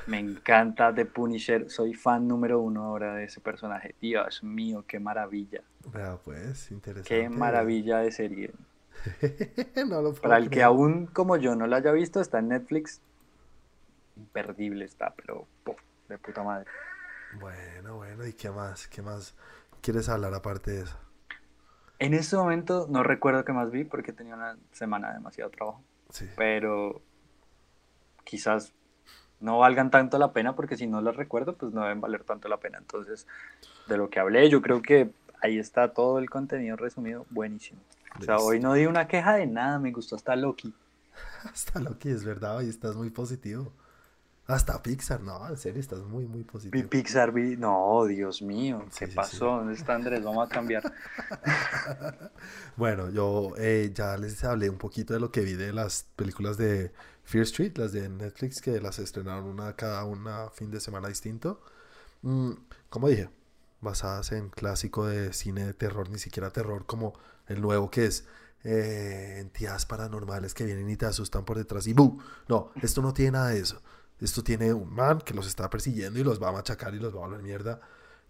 S2: Me encanta The Punisher, soy fan número uno ahora de ese personaje. Dios mío, qué maravilla,
S1: Vea, pues, interesante.
S2: qué maravilla de serie.
S1: no lo
S2: Para el que aún como yo no lo haya visto, está en Netflix. Imperdible está, pero de puta madre.
S1: Bueno, bueno, ¿y qué más? ¿Qué más quieres hablar aparte de eso?
S2: En este momento no recuerdo qué más vi porque tenía una semana de demasiado trabajo,
S1: Sí.
S2: pero quizás no valgan tanto la pena porque si no las recuerdo, pues no deben valer tanto la pena. Entonces, de lo que hablé, yo creo que ahí está todo el contenido resumido, buenísimo. O sea, hoy no di una queja de nada, me gustó hasta Loki.
S1: Hasta lo que es verdad, hoy estás muy positivo. Hasta Pixar, no, en serio, estás muy, muy positivo.
S2: Pixar, vi... No, Dios mío, ¿qué
S1: sí, sí.
S2: pasó? ¿Dónde está Andrés? Vamos a cambiar.
S1: Bueno, yo eh, ya les hablé un poquito de lo que vi de las películas de Fear Street, las de Netflix, que las estrenaron una cada una fin de semana distinto. Mm, como dije, basadas en clásico de cine de terror, ni siquiera terror como el nuevo que es eh, entidades paranormales que vienen y te asustan por detrás y ¡bu! No, esto no tiene nada de eso. Esto tiene un man que los está persiguiendo y los va a machacar y los va a volver mierda.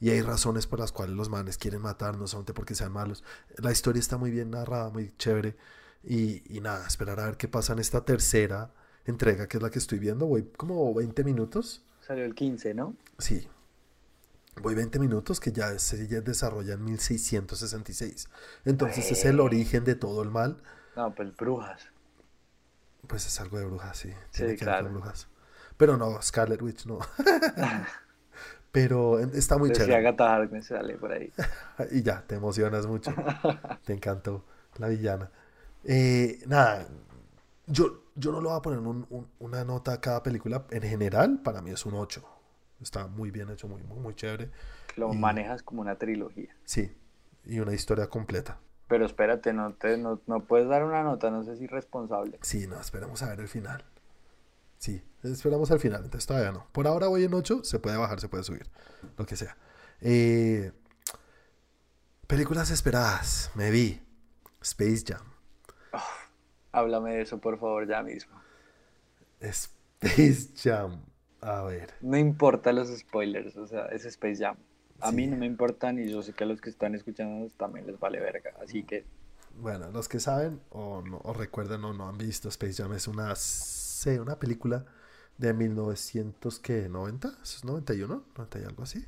S1: Y hay razones por las cuales los manes quieren matar, no solamente porque sean malos. La historia está muy bien narrada, muy chévere. Y, y nada, esperar a ver qué pasa en esta tercera entrega, que es la que estoy viendo. Voy como 20 minutos.
S2: Salió el 15, ¿no?
S1: Sí. Voy 20 minutos que ya se ya desarrolla en 1666. Entonces es el origen de todo el mal.
S2: No, pues brujas.
S1: Pues es algo de brujas, sí.
S2: Sí,
S1: que ver
S2: claro.
S1: con brujas. Pero no, Scarlet Witch no. Pero está muy
S2: Decía
S1: chévere.
S2: Agatha Harkness, sale por ahí.
S1: Y ya, te emocionas mucho. Te encantó la villana. Eh, nada, yo, yo no le voy a poner un- un- una nota a cada película. En general, para mí es un 8. Está muy bien hecho, muy, muy, muy chévere.
S2: Lo
S1: Y-
S2: manejas como una trilogía.
S1: Sí, y una historia completa.
S2: Pero espérate, no, te, no, no puedes dar una nota, no sé si responsable.
S1: Sí, no, esperamos a ver el final. Sí, esperamos al final, entonces todavía no. Por ahora voy en 8, se puede bajar, se puede subir, lo que sea. Eh, películas esperadas, me vi. Space Jam.
S2: Háblame de eso, por favor, ya mismo.
S1: Space Jam. A ver.
S2: No importa los spoilers, o sea, es Space Jam. A mí no me importan y yo sé que a los que están escuchando también les vale verga. Así que
S1: Bueno, los que saben o, no, o recuerdan o no han visto Space Jam es una, sí, una película de 1990, ¿eso es 91? ¿90 y algo así?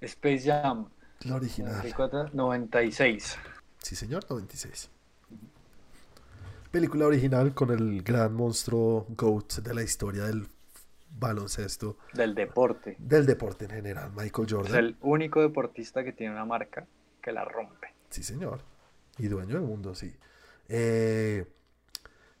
S2: Space Jam,
S1: La original.
S2: 94, 96.
S1: Sí, señor, 96. Película original con el gran monstruo GOAT de la historia del baloncesto,
S2: Del deporte.
S1: del deporte en general, Michael
S2: Es
S1: Jordan.
S2: el único deportista que tiene una marca que la rompe.
S1: Sí, señor. Y dueño del mundo, sí. Eh,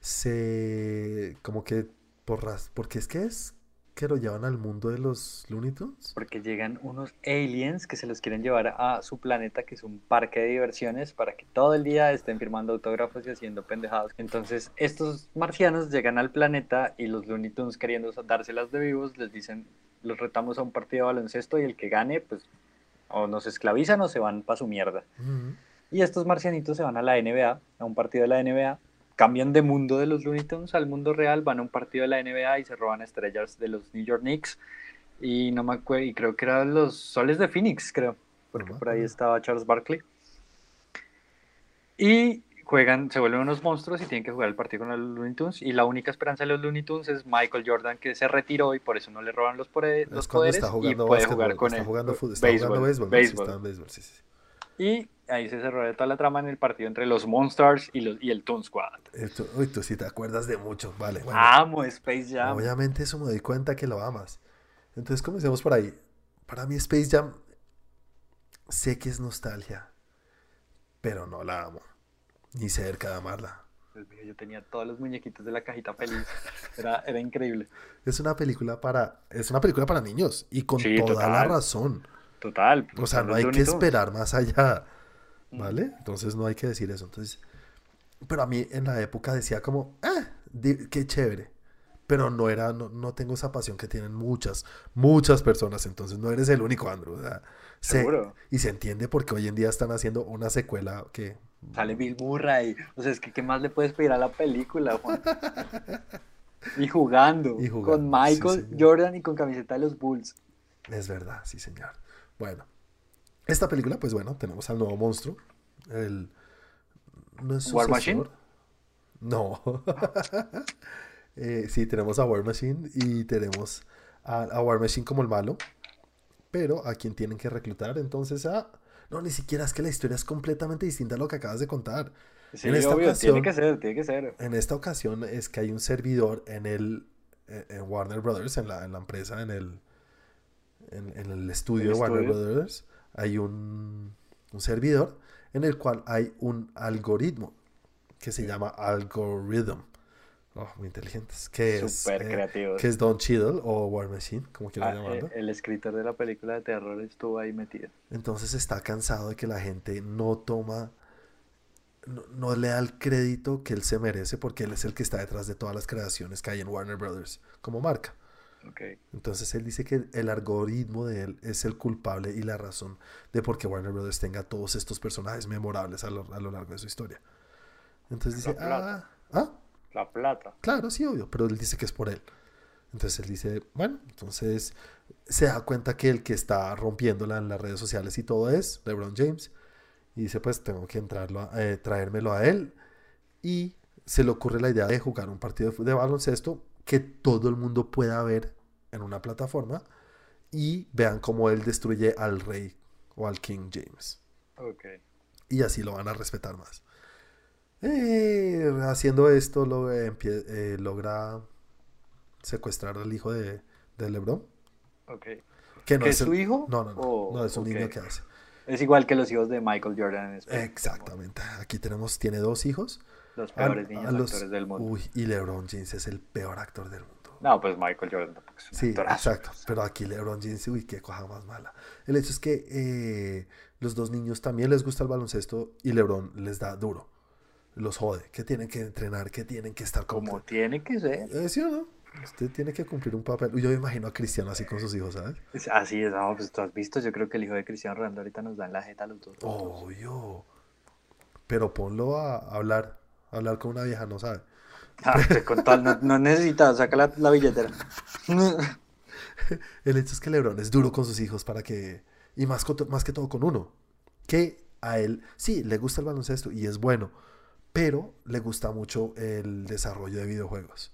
S1: se. Como que. Por raz- porque es que es que lo llevan al mundo de los Looney Tunes.
S2: Porque llegan unos aliens que se los quieren llevar a su planeta, que es un parque de diversiones, para que todo el día estén firmando autógrafos y haciendo pendejadas. Entonces, estos marcianos llegan al planeta y los Looney Tunes, queriendo dárselas de vivos, les dicen: los retamos a un partido de baloncesto y el que gane, pues o nos esclavizan o se van para su mierda. Y estos marcianitos se van a la NBA, a un partido de la NBA, cambian de mundo de los Looney Tunes al mundo real, van a un partido de la NBA y se roban estrellas de los New York Knicks. Y no me acuerdo, y creo que eran los Soles de Phoenix, creo, porque por ahí estaba Charles Barkley. Y juegan, se vuelven unos monstruos y tienen que jugar el partido con los Looney Tunes. Y la única esperanza de los Looney Tunes es Michael Jordan, que se retiró y por eso no le roban los, poderes, los poderes y puede jugar con él.
S1: Jugando está béisbol, jugando béisbol. Sí, sí,
S2: Y ahí se cerró toda la trama en el partido entre los Monsters y, los, y el Toon Squad.
S1: uy, tú sí te acuerdas de mucho, vale.
S2: Bueno, Amo Space Jam.
S1: Obviamente eso me doy cuenta que lo amas. Entonces comencemos por ahí. Para mí Space Jam, sé que es nostalgia, pero no la amo. Ni cerca de amarla.
S2: yo tenía todos los muñequitos de la cajita feliz. Era, era increíble.
S1: Es una película para, es una película para niños y con toda la razón.
S2: Total.
S1: O sea, no hay que esperar más allá. ¿Vale? Entonces no hay que decir eso. Entonces, pero a mí en la época decía como, ah, qué chévere. Pero no era, no, no, tengo esa pasión que tienen muchas, muchas personas. Entonces no eres el único, Andrew.
S2: Seguro.
S1: y se entiende porque hoy en día están haciendo una secuela que
S2: Sale Bill Murray. O sea, es que ¿qué más le puedes pedir a la película, Juan? y, jugando, con Michael Jordan y con camiseta de los Bulls.
S1: Es verdad, sí, señor. Bueno, esta película, pues bueno, tenemos al nuevo monstruo. El.
S2: ¿no es ¿War Machine?
S1: No. eh, sí, tenemos a War Machine y tenemos a, a War Machine como el malo. Pero a quien tienen que reclutar entonces a no, ni siquiera es que la historia es completamente distinta a lo que acabas de contar.
S2: Sí, en esta ocasión, tiene que ser, tiene que ser.
S1: En esta ocasión es que hay un servidor en el en Warner Brothers, en la, en la empresa, en el, en, el estudio de Warner Brothers, hay un, un servidor en el cual hay un algoritmo que se llama Algorithm. Oh, muy inteligentes. Que es,
S2: eh,
S1: que es Don Cheadle o War Machine, como quieran ah, llamarlo.
S2: El, escritor de la película de terror estuvo ahí metido.
S1: Entonces está cansado de que la gente no toma, no, le da el crédito que él se merece porque él es el que está detrás de todas las creaciones que hay en Warner Brothers como marca.
S2: Okay.
S1: Entonces él dice que el algoritmo de él es el culpable y la razón de por qué Warner Brothers tenga todos estos personajes memorables a lo, a lo largo de su historia. Entonces dice, ah, ah,
S2: la plata.
S1: Claro, sí, obvio, pero él dice que es por él. Entonces él dice, bueno, entonces se da cuenta que el que está rompiéndola en las redes sociales y todo es LeBron James. Y dice, pues tengo que entrarlo, eh, traérmelo a él. Y se le ocurre la idea de jugar un partido de, baloncesto que todo el mundo pueda ver en una plataforma y vean cómo él destruye al rey o al King James.
S2: Okay.
S1: Y así lo van a respetar más. Eh, haciendo esto lo, eh, logra secuestrar al hijo de, de LeBron.
S2: Ok.
S1: ¿Que no
S2: es, su hijo?
S1: No, no, no. no es un niño que hace.
S2: Es igual que los hijos de Michael Jordan.
S1: En Exactamente. Aquí tenemos, tiene dos hijos.
S2: Los peores niños actores del mundo.
S1: Uy, y LeBron James es el peor actor del mundo.
S2: No, pues Michael Jordan tampoco es un
S1: Sí, exacto. Pero aquí LeBron James, uy, qué cosa más mala. El hecho es que eh, los dos niños también les gusta el baloncesto y LeBron les da duro los jode, que tienen que entrenar, que tienen que estar
S2: como tiene que ser.
S1: Eh, ¿Sí o no? Usted tiene que cumplir un papel. Yo me imagino a Cristiano así con sus hijos, ¿sabes?
S2: Así es, no, pues tú has visto, yo creo que el hijo de Cristiano Ronaldo ahorita nos da en la jeta a los dos.
S1: Obvio. Pero ponlo a hablar, hablar con una vieja, no sabe.
S2: Ah, con tal, no, necesita, saca la, billetera.
S1: el hecho es que Lebron es duro con sus hijos para que, y más, más que todo con uno, que a él, sí, le gusta el baloncesto y es bueno, pero le gusta mucho el desarrollo de videojuegos.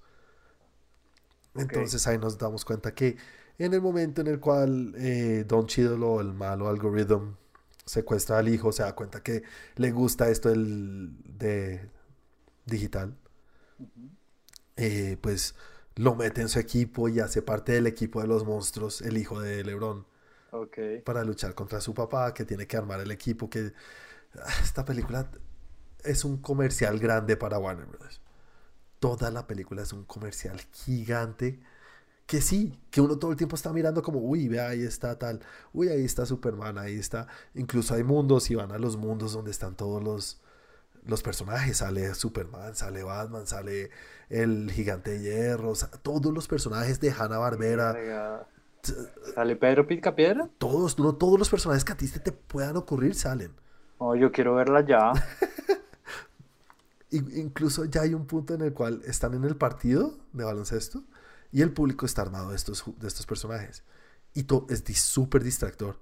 S1: Entonces ahí nos damos cuenta que en el momento en el cual eh, Don Chidolo, el malo algoritmo, secuestra al hijo, se da cuenta que le gusta esto del, de digital, eh, pues lo mete en su equipo y hace parte del equipo de los monstruos, el hijo de Lebron. Para luchar contra su papá, que tiene que armar el equipo, que ah, esta película es un comercial grande para Warner Bros. Toda la película es un comercial gigante que sí, que uno todo el tiempo está mirando como, uy, ve ahí está tal, uy, ahí está Superman, ahí está. Incluso hay mundos y van a los mundos donde están todos los, los personajes. Sale Superman, sale Batman, sale el gigante de hierro, todos los personajes de Hanna Barbera.
S2: ¿Sale Pedro Picapiedra?
S1: Todos, no todos los personajes que a ti se te puedan ocurrir salen.
S2: Oh, yo quiero verla ya.
S1: Incluso ya hay un punto en el cual están en el partido de baloncesto y el público está armado de estos, de estos personajes. Y to- es súper distractor.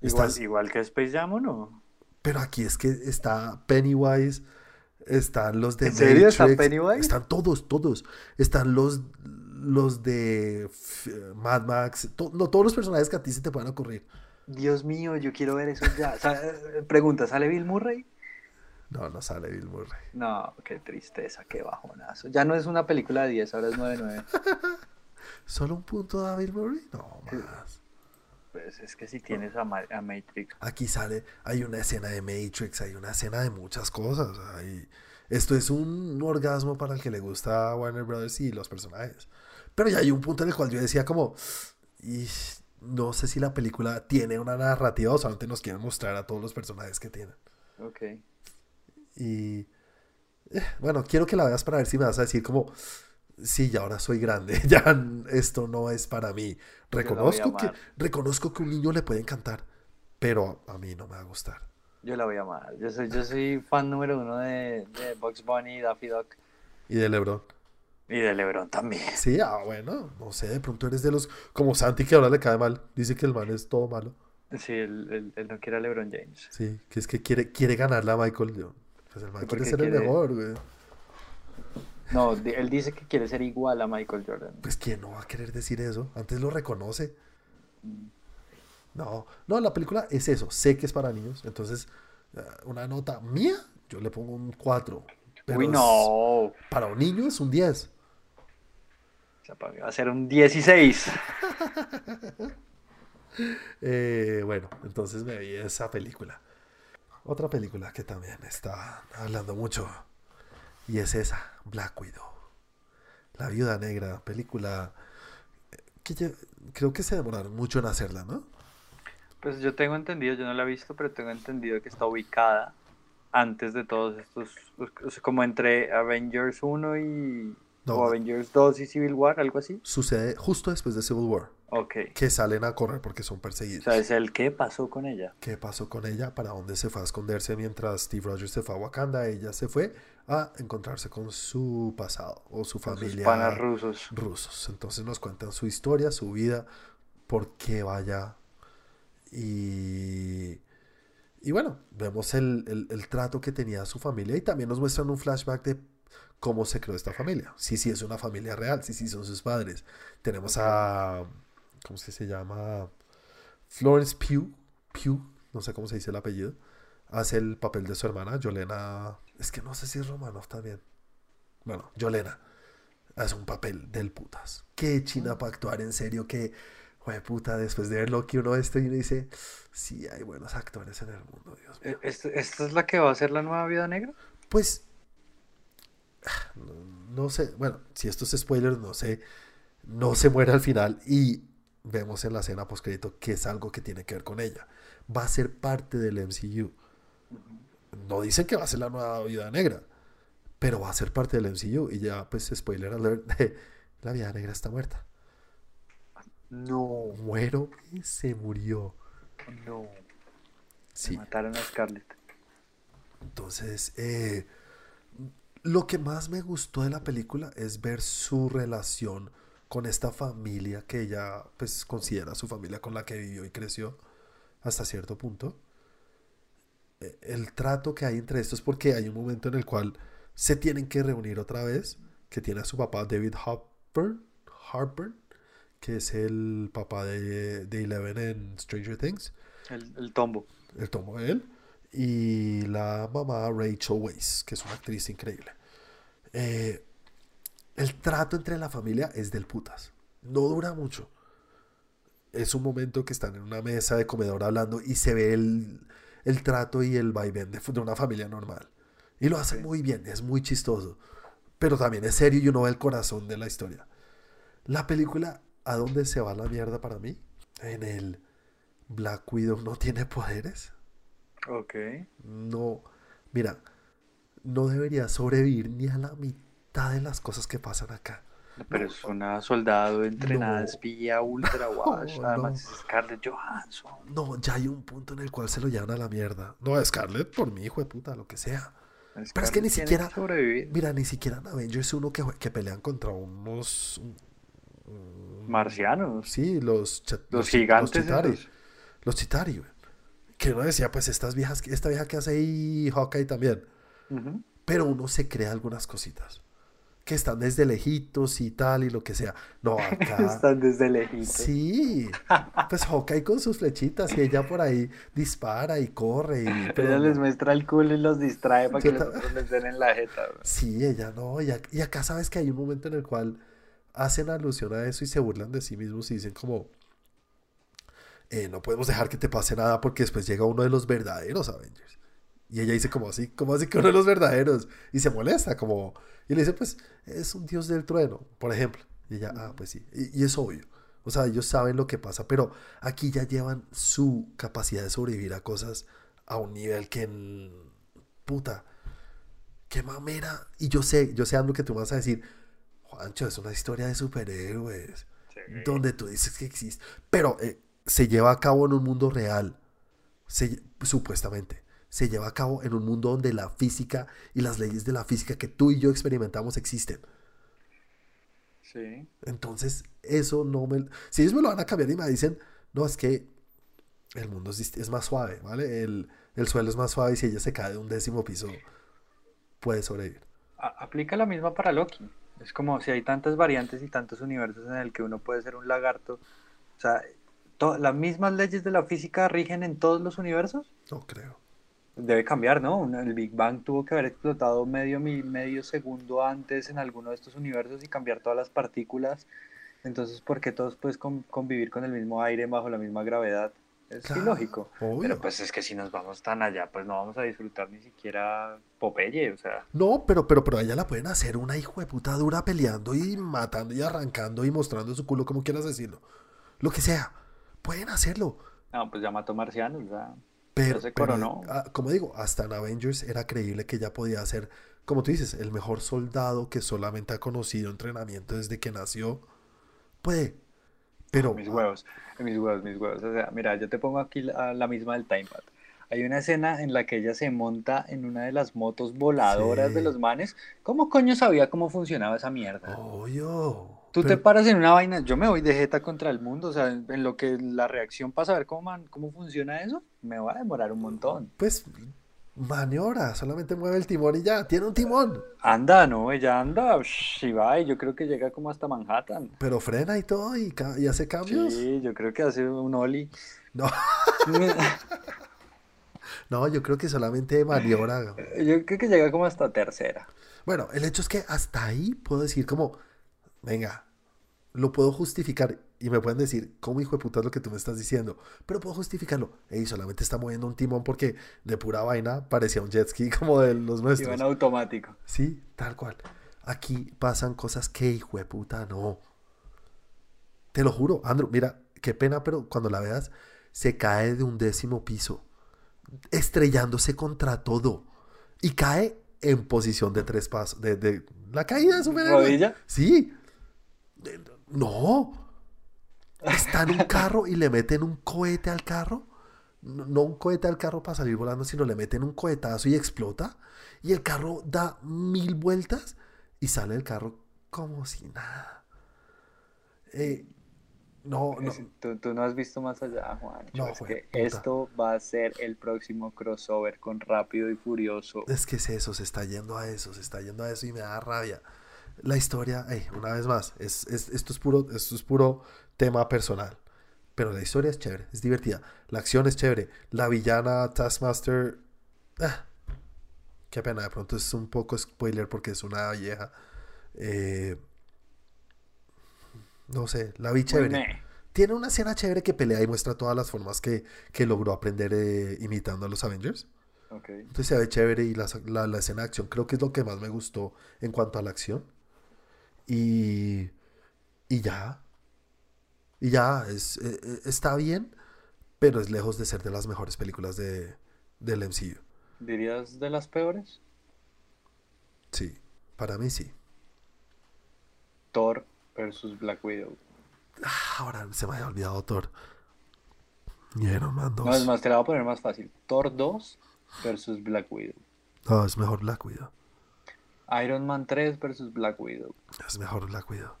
S2: Igual,
S1: Estás-
S2: igual que Space Jam, ¿o no?
S1: Pero aquí es que está Pennywise, están los de
S2: ¿En serio está Pennywise?
S1: Están todos, todos. Están los, los de Mad Max, to- no, todos los personajes que a ti se te puedan ocurrir.
S2: Dios mío, yo quiero ver eso ya. Eh, Pregunta, ¿sale Bill Murray?
S1: No, no sale Bill Murray.
S2: No, qué tristeza, qué bajonazo. Ya no es una película de 10, ahora es 9-9.
S1: ¿Solo un punto da Bill Murray? No, más.
S2: Pues es que si tienes a, Ma- a Matrix.
S1: Aquí sale, hay una escena de Matrix, hay una escena de muchas cosas. hay- Esto es un orgasmo para el que le gusta Warner Brothers y los personajes. Pero ya hay un punto en el cual yo decía como, "Y no sé si la película tiene una narrativa o solamente nos quieren mostrar a todos los personajes que tienen.
S2: Ok.
S1: Y eh, bueno, quiero que la veas para ver si me vas a decir como, sí, ya ahora soy grande, ya esto no es para mí. Reconozco que, reconozco que un niño le puede encantar, pero a mí no me va a gustar.
S2: Yo la voy a amar. Yo soy, yo soy fan número uno de, de Bugs Bunny, Daffy Duck
S1: Y de LeBron.
S2: y de LeBron también.
S1: Sí, ah, bueno, no sé, de pronto eres de los, como Santi que ahora le cae mal, dice que el man es todo malo.
S2: Sí, él, él- él no quiere a LeBron James.
S1: Sí, que es que quiere, quiere ganarle a Michael. Pues el man
S2: ¿Y
S1: quiere ser el mejor, güey.
S2: No, él dice que quiere ser igual a Michael Jordan.
S1: Pues quién no va a querer decir eso, antes lo reconoce. No, no, la película es eso, sé que es para niños, entonces eh, una nota mía, yo le pongo un 4.
S2: Uy, no.
S1: Para un niño es un 10.
S2: O sea, para mí va a ser un 16.
S1: Eh, bueno, entonces me vi esa película. Otra película que también está hablando mucho. Y es esa, Black Widow. La Viuda Negra, película eh, que ya- creo que se demoraron mucho en hacerla, ¿no?
S2: Pues yo tengo entendido, yo no la he visto, pero tengo entendido que está ubicada antes de todos estos, sea, como entre Avengers 1 y...
S1: No.
S2: o Avengers 2 y Civil War, algo así.
S1: Sucede justo después de Civil War,
S2: Ok.
S1: que salen a correr porque son
S2: O
S1: perseguidos.
S2: sea, es el qué pasó con ella.
S1: ¿Qué pasó con ella? ¿Para dónde se fue a esconderse mientras Steve Rogers se fue a Wakanda? Ella se fue a encontrarse con su pasado o su
S2: Con sus
S1: familia.
S2: panas rusos.
S1: rusos. Entonces nos cuentan su historia, su vida, por qué vaya. Y, y bueno, vemos el, el- el trato que tenía su familia y también nos muestran un flashback de cómo se creó esta familia. Sí, sí, es una familia real, sí, sí, son sus padres. Tenemos a, ¿cómo es que se llama? Florence Pugh, Pugh, no sé cómo se dice el apellido, hace el papel de su hermana, Yolena, es que no sé si es Romanov también. Bueno, Yolena hace un papel del putas. Qué china para actuar en serio, que, güey, puta, después de ver lo que uno esto y uno dice, sí, hay buenos actores en el mundo, Dios mío.
S2: Eh, ¿Esta, esta es la que va a ser la nueva Vida Negra?
S1: Pues, no, no sé, bueno, si esto es spoiler, no sé, no se muere al final y vemos en la escena postcrédito que es algo que tiene que ver con ella. Va a ser parte del MCU. No dicen que va a ser la nueva Vida Negra, pero va a ser parte del MCU y ya, pues, spoiler alert, la Vida Negra está muerta.
S2: No,
S1: Muero y se murió.
S2: no.
S1: Sí.
S2: Mataron a Scarlett.
S1: Entonces, eh, lo que más me gustó de la película es ver su relación con esta familia que ella pues considera su familia con la que vivió y creció hasta cierto punto. Eh, El trato que hay entre estos porque hay un momento en el cual se tienen que reunir otra vez, que tiene a su papá David Harper, Harper que es el papá de, de Eleven en Stranger Things
S2: El, el tombo.
S1: el tomo de él, y la mamá Rachel Weisz, que es una actriz increíble. Eh, el trato entre la familia es del putas. No dura mucho. Es un momento que están en una mesa de comedor hablando y se ve el, el trato y el vaivén de, de una familia normal. Y lo hace muy bien, es muy chistoso. Pero también es serio y uno ve el corazón de la historia. La película, ¿a dónde se va la mierda para mí? En el Black Widow no tiene poderes.
S2: Ok.
S1: No, mira, no debería sobrevivir ni a la mitad de las cosas que pasan acá.
S2: Pero
S1: No,
S2: es una soldado entrenada
S1: No.
S2: espía ultra wash.
S1: No,
S2: Además
S1: no.
S2: es Scarlett Johansson.
S1: No, ya hay un punto en el cual se lo llevan a la mierda. No, Scarlett, por mi hijo de puta, lo que sea. Pero es que ni siquiera-. Mira, ni siquiera en Avengers 1 que, que pelean contra unos... un- un-
S2: Marcianos.
S1: Sí, los...
S2: Los
S1: chi-
S2: gigantes.
S1: Los Chitari, güey. Que uno decía, pues estas viejas, esta vieja que hace ahí Hawkeye también. Pero uno se crea algunas cositas. Que están desde lejitos y tal y lo que sea. No, acá...
S2: Están desde lejitos.
S1: Sí, pues Hawkeye con sus flechitas y ella por ahí dispara y corre y... pero
S2: Ella les muestra el culo y los distrae para que los otros les den en la jeta. bro.
S1: Sí, ella no. Y acá sabes que hay un momento en el cual hacen alusión a eso y se burlan de sí mismos y dicen como... eh, no podemos dejar que te pase nada porque después llega uno de los verdaderos Avengers. Y ella dice como así, como así que uno de los verdaderos. Y se molesta como... Y le dice, pues, es un dios del trueno, por ejemplo. Y ella, ah, pues sí. Y, y es obvio. O sea, ellos saben lo que pasa, pero aquí ya llevan su capacidad de sobrevivir a cosas a un nivel que... Puta. Qué mamera. Y yo sé, yo sé, Andrew, que tú vas a decir, Juancho, es una historia de superhéroes donde tú dices que existe. Pero eh, se lleva a cabo en un mundo real, se supuestamente. Se lleva a cabo en un mundo donde la física y las leyes de la física que tú y yo experimentamos existen.
S2: Sí.
S1: Entonces, eso no me... Si ellos me lo van a cambiar y me dicen, no, es que el mundo es, es más suave, ¿vale? El, el suelo es más suave y si ella se cae de un décimo piso, puede sobrevivir.
S2: A- aplica la misma para Loki. Es como si hay tantas variantes y tantos universos en el que uno puede ser un lagarto. O sea, las mismas leyes de la física rigen en todos los universos.
S1: No creo.
S2: Debe cambiar, ¿no? El Big Bang tuvo que haber explotado medio, medio segundo antes en alguno de estos universos y cambiar todas las partículas. Entonces, ¿por qué todos puedes con- convivir con el mismo aire bajo la misma gravedad? Es
S1: Claro,
S2: ilógico.
S1: obvio.
S2: Pero pues es que si nos vamos tan allá, pues no vamos a disfrutar ni siquiera Popeye, o sea.
S1: No, pero, pero, pero a ella la pueden hacer una hijo de puta dura peleando y matando y arrancando y mostrando su culo, como quieras decirlo. Lo que sea. Pueden hacerlo.
S2: No, pues ya mató marcianos, ya.
S1: Pero,
S2: se
S1: pero,
S2: coronó.
S1: ah, como digo, hasta en Avengers era creíble que ella podía ser, como tú dices, el mejor soldado que solamente ha conocido entrenamiento desde que nació. Puede. Pero.
S2: Mis huevos, mis huevos, mis huevos. O sea, mira, yo te pongo aquí la, la misma del timepad. Hay una escena en la que ella se monta en una de las motos voladoras
S1: Sí.
S2: de los manes. ¿Cómo coño sabía cómo funcionaba esa mierda?
S1: Obvio.
S2: Tú te paras en una vaina, yo me voy de jeta contra el mundo, o sea, en lo que la reacción para saber cómo, man- cómo funciona eso, me va a demorar un montón.
S1: Pues maniobra, solamente mueve el timón y ya, tiene un timón.
S2: Anda, no, ella anda, si va, y yo creo que llega como hasta Manhattan.
S1: Pero frena y todo y, y hace cambios.
S2: Sí, yo creo que hace un ollie.
S1: No, no, yo creo que solamente maniobra.
S2: Yo creo que llega como hasta tercera.
S1: Bueno, el hecho es que hasta ahí puedo decir como, venga, lo puedo justificar y me pueden decir, ¿cómo hijo de puta es lo que tú me estás diciendo? Pero puedo justificarlo. Ey, solamente está moviendo un timón porque de pura vaina parecía un jet ski como de los nuestros.
S2: en automático.
S1: Sí, tal cual. Aquí pasan cosas que hijo de puta no. Te lo juro, Andrew, mira, qué pena, pero cuando la veas, se cae de un décimo piso, estrellándose contra todo. Y cae en posición de tres pasos, de, de la caída de superhéroe.
S2: ¿Rodilla?
S1: Sí. No. Está en un carro y le meten un cohete al carro. No, no un cohete al carro para salir volando, sino le meten un cohetazo y explota. Y el carro da mil vueltas y sale el carro como si nada. Eh, no, no.
S2: Tú, tú no has visto más allá, Juan.
S1: No,
S2: es que esto va a ser el próximo crossover con Rápido y Furioso.
S1: Es que es eso, se está yendo a eso, se está yendo a eso y me da rabia. La historia, una vez más, es, es- esto, es puro, esto es puro tema personal. Pero la historia es chévere, es divertida. La acción es chévere. La villana Taskmaster. ah, qué pena, de pronto es un poco spoiler porque es una vieja. Eh, no sé, la vi chévere. Tiene una escena chévere que pelea y muestra todas las formas que, que logró aprender eh, imitando a los Avengers. Entonces se ve chévere y la, la- la escena de acción creo que es lo que más me gustó en cuanto a la acción. Y, y ya. Y ya, es, eh, eh, está bien, pero es lejos de ser de las mejores películas de, del MCU.
S2: ¿Dirías de las peores?
S1: Sí, para mí sí.
S2: Thor versus Black Widow.
S1: Ah, ahora se me había olvidado Thor. Y Iron Man 2.
S2: No, es más, te la voy a poner más fácil. Thor 2 versus Black Widow.
S1: No, es mejor Black Widow.
S2: Iron Man 3 versus Black Widow.
S1: Es mejor Black Widow.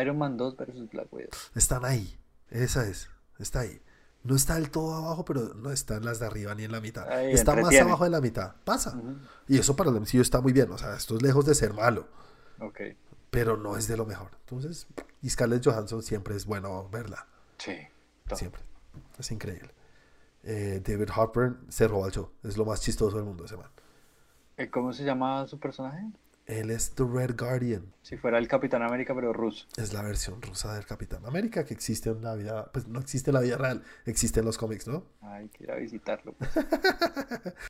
S2: Iron Man 2 versus Black Widow.
S1: Están ahí. Esa es. Está ahí. No está del todo abajo, pero no está en las de arriba ni en la mitad.
S2: Ahí,
S1: está más abajo de la mitad. Pasa. Y eso para el MCU está muy bien. O sea, esto es lejos de ser malo.
S2: Ok.
S1: Pero no es de lo mejor. Entonces, y Scarlett Johansson siempre es bueno verla.
S2: Sí. todo.
S1: Siempre. Es increíble. Eh, David Harper se roba el show. Es lo más chistoso del mundo ese man.
S2: Eh, ¿Cómo se llama su personaje?
S1: Él es The Red Guardian.
S2: Si fuera el Capitán América, pero ruso.
S1: Es la versión rusa del Capitán América que existe en la vida. Pues no existe en la vida real. Existe en los cómics, ¿no?
S2: Hay que ir a visitarlo. pues.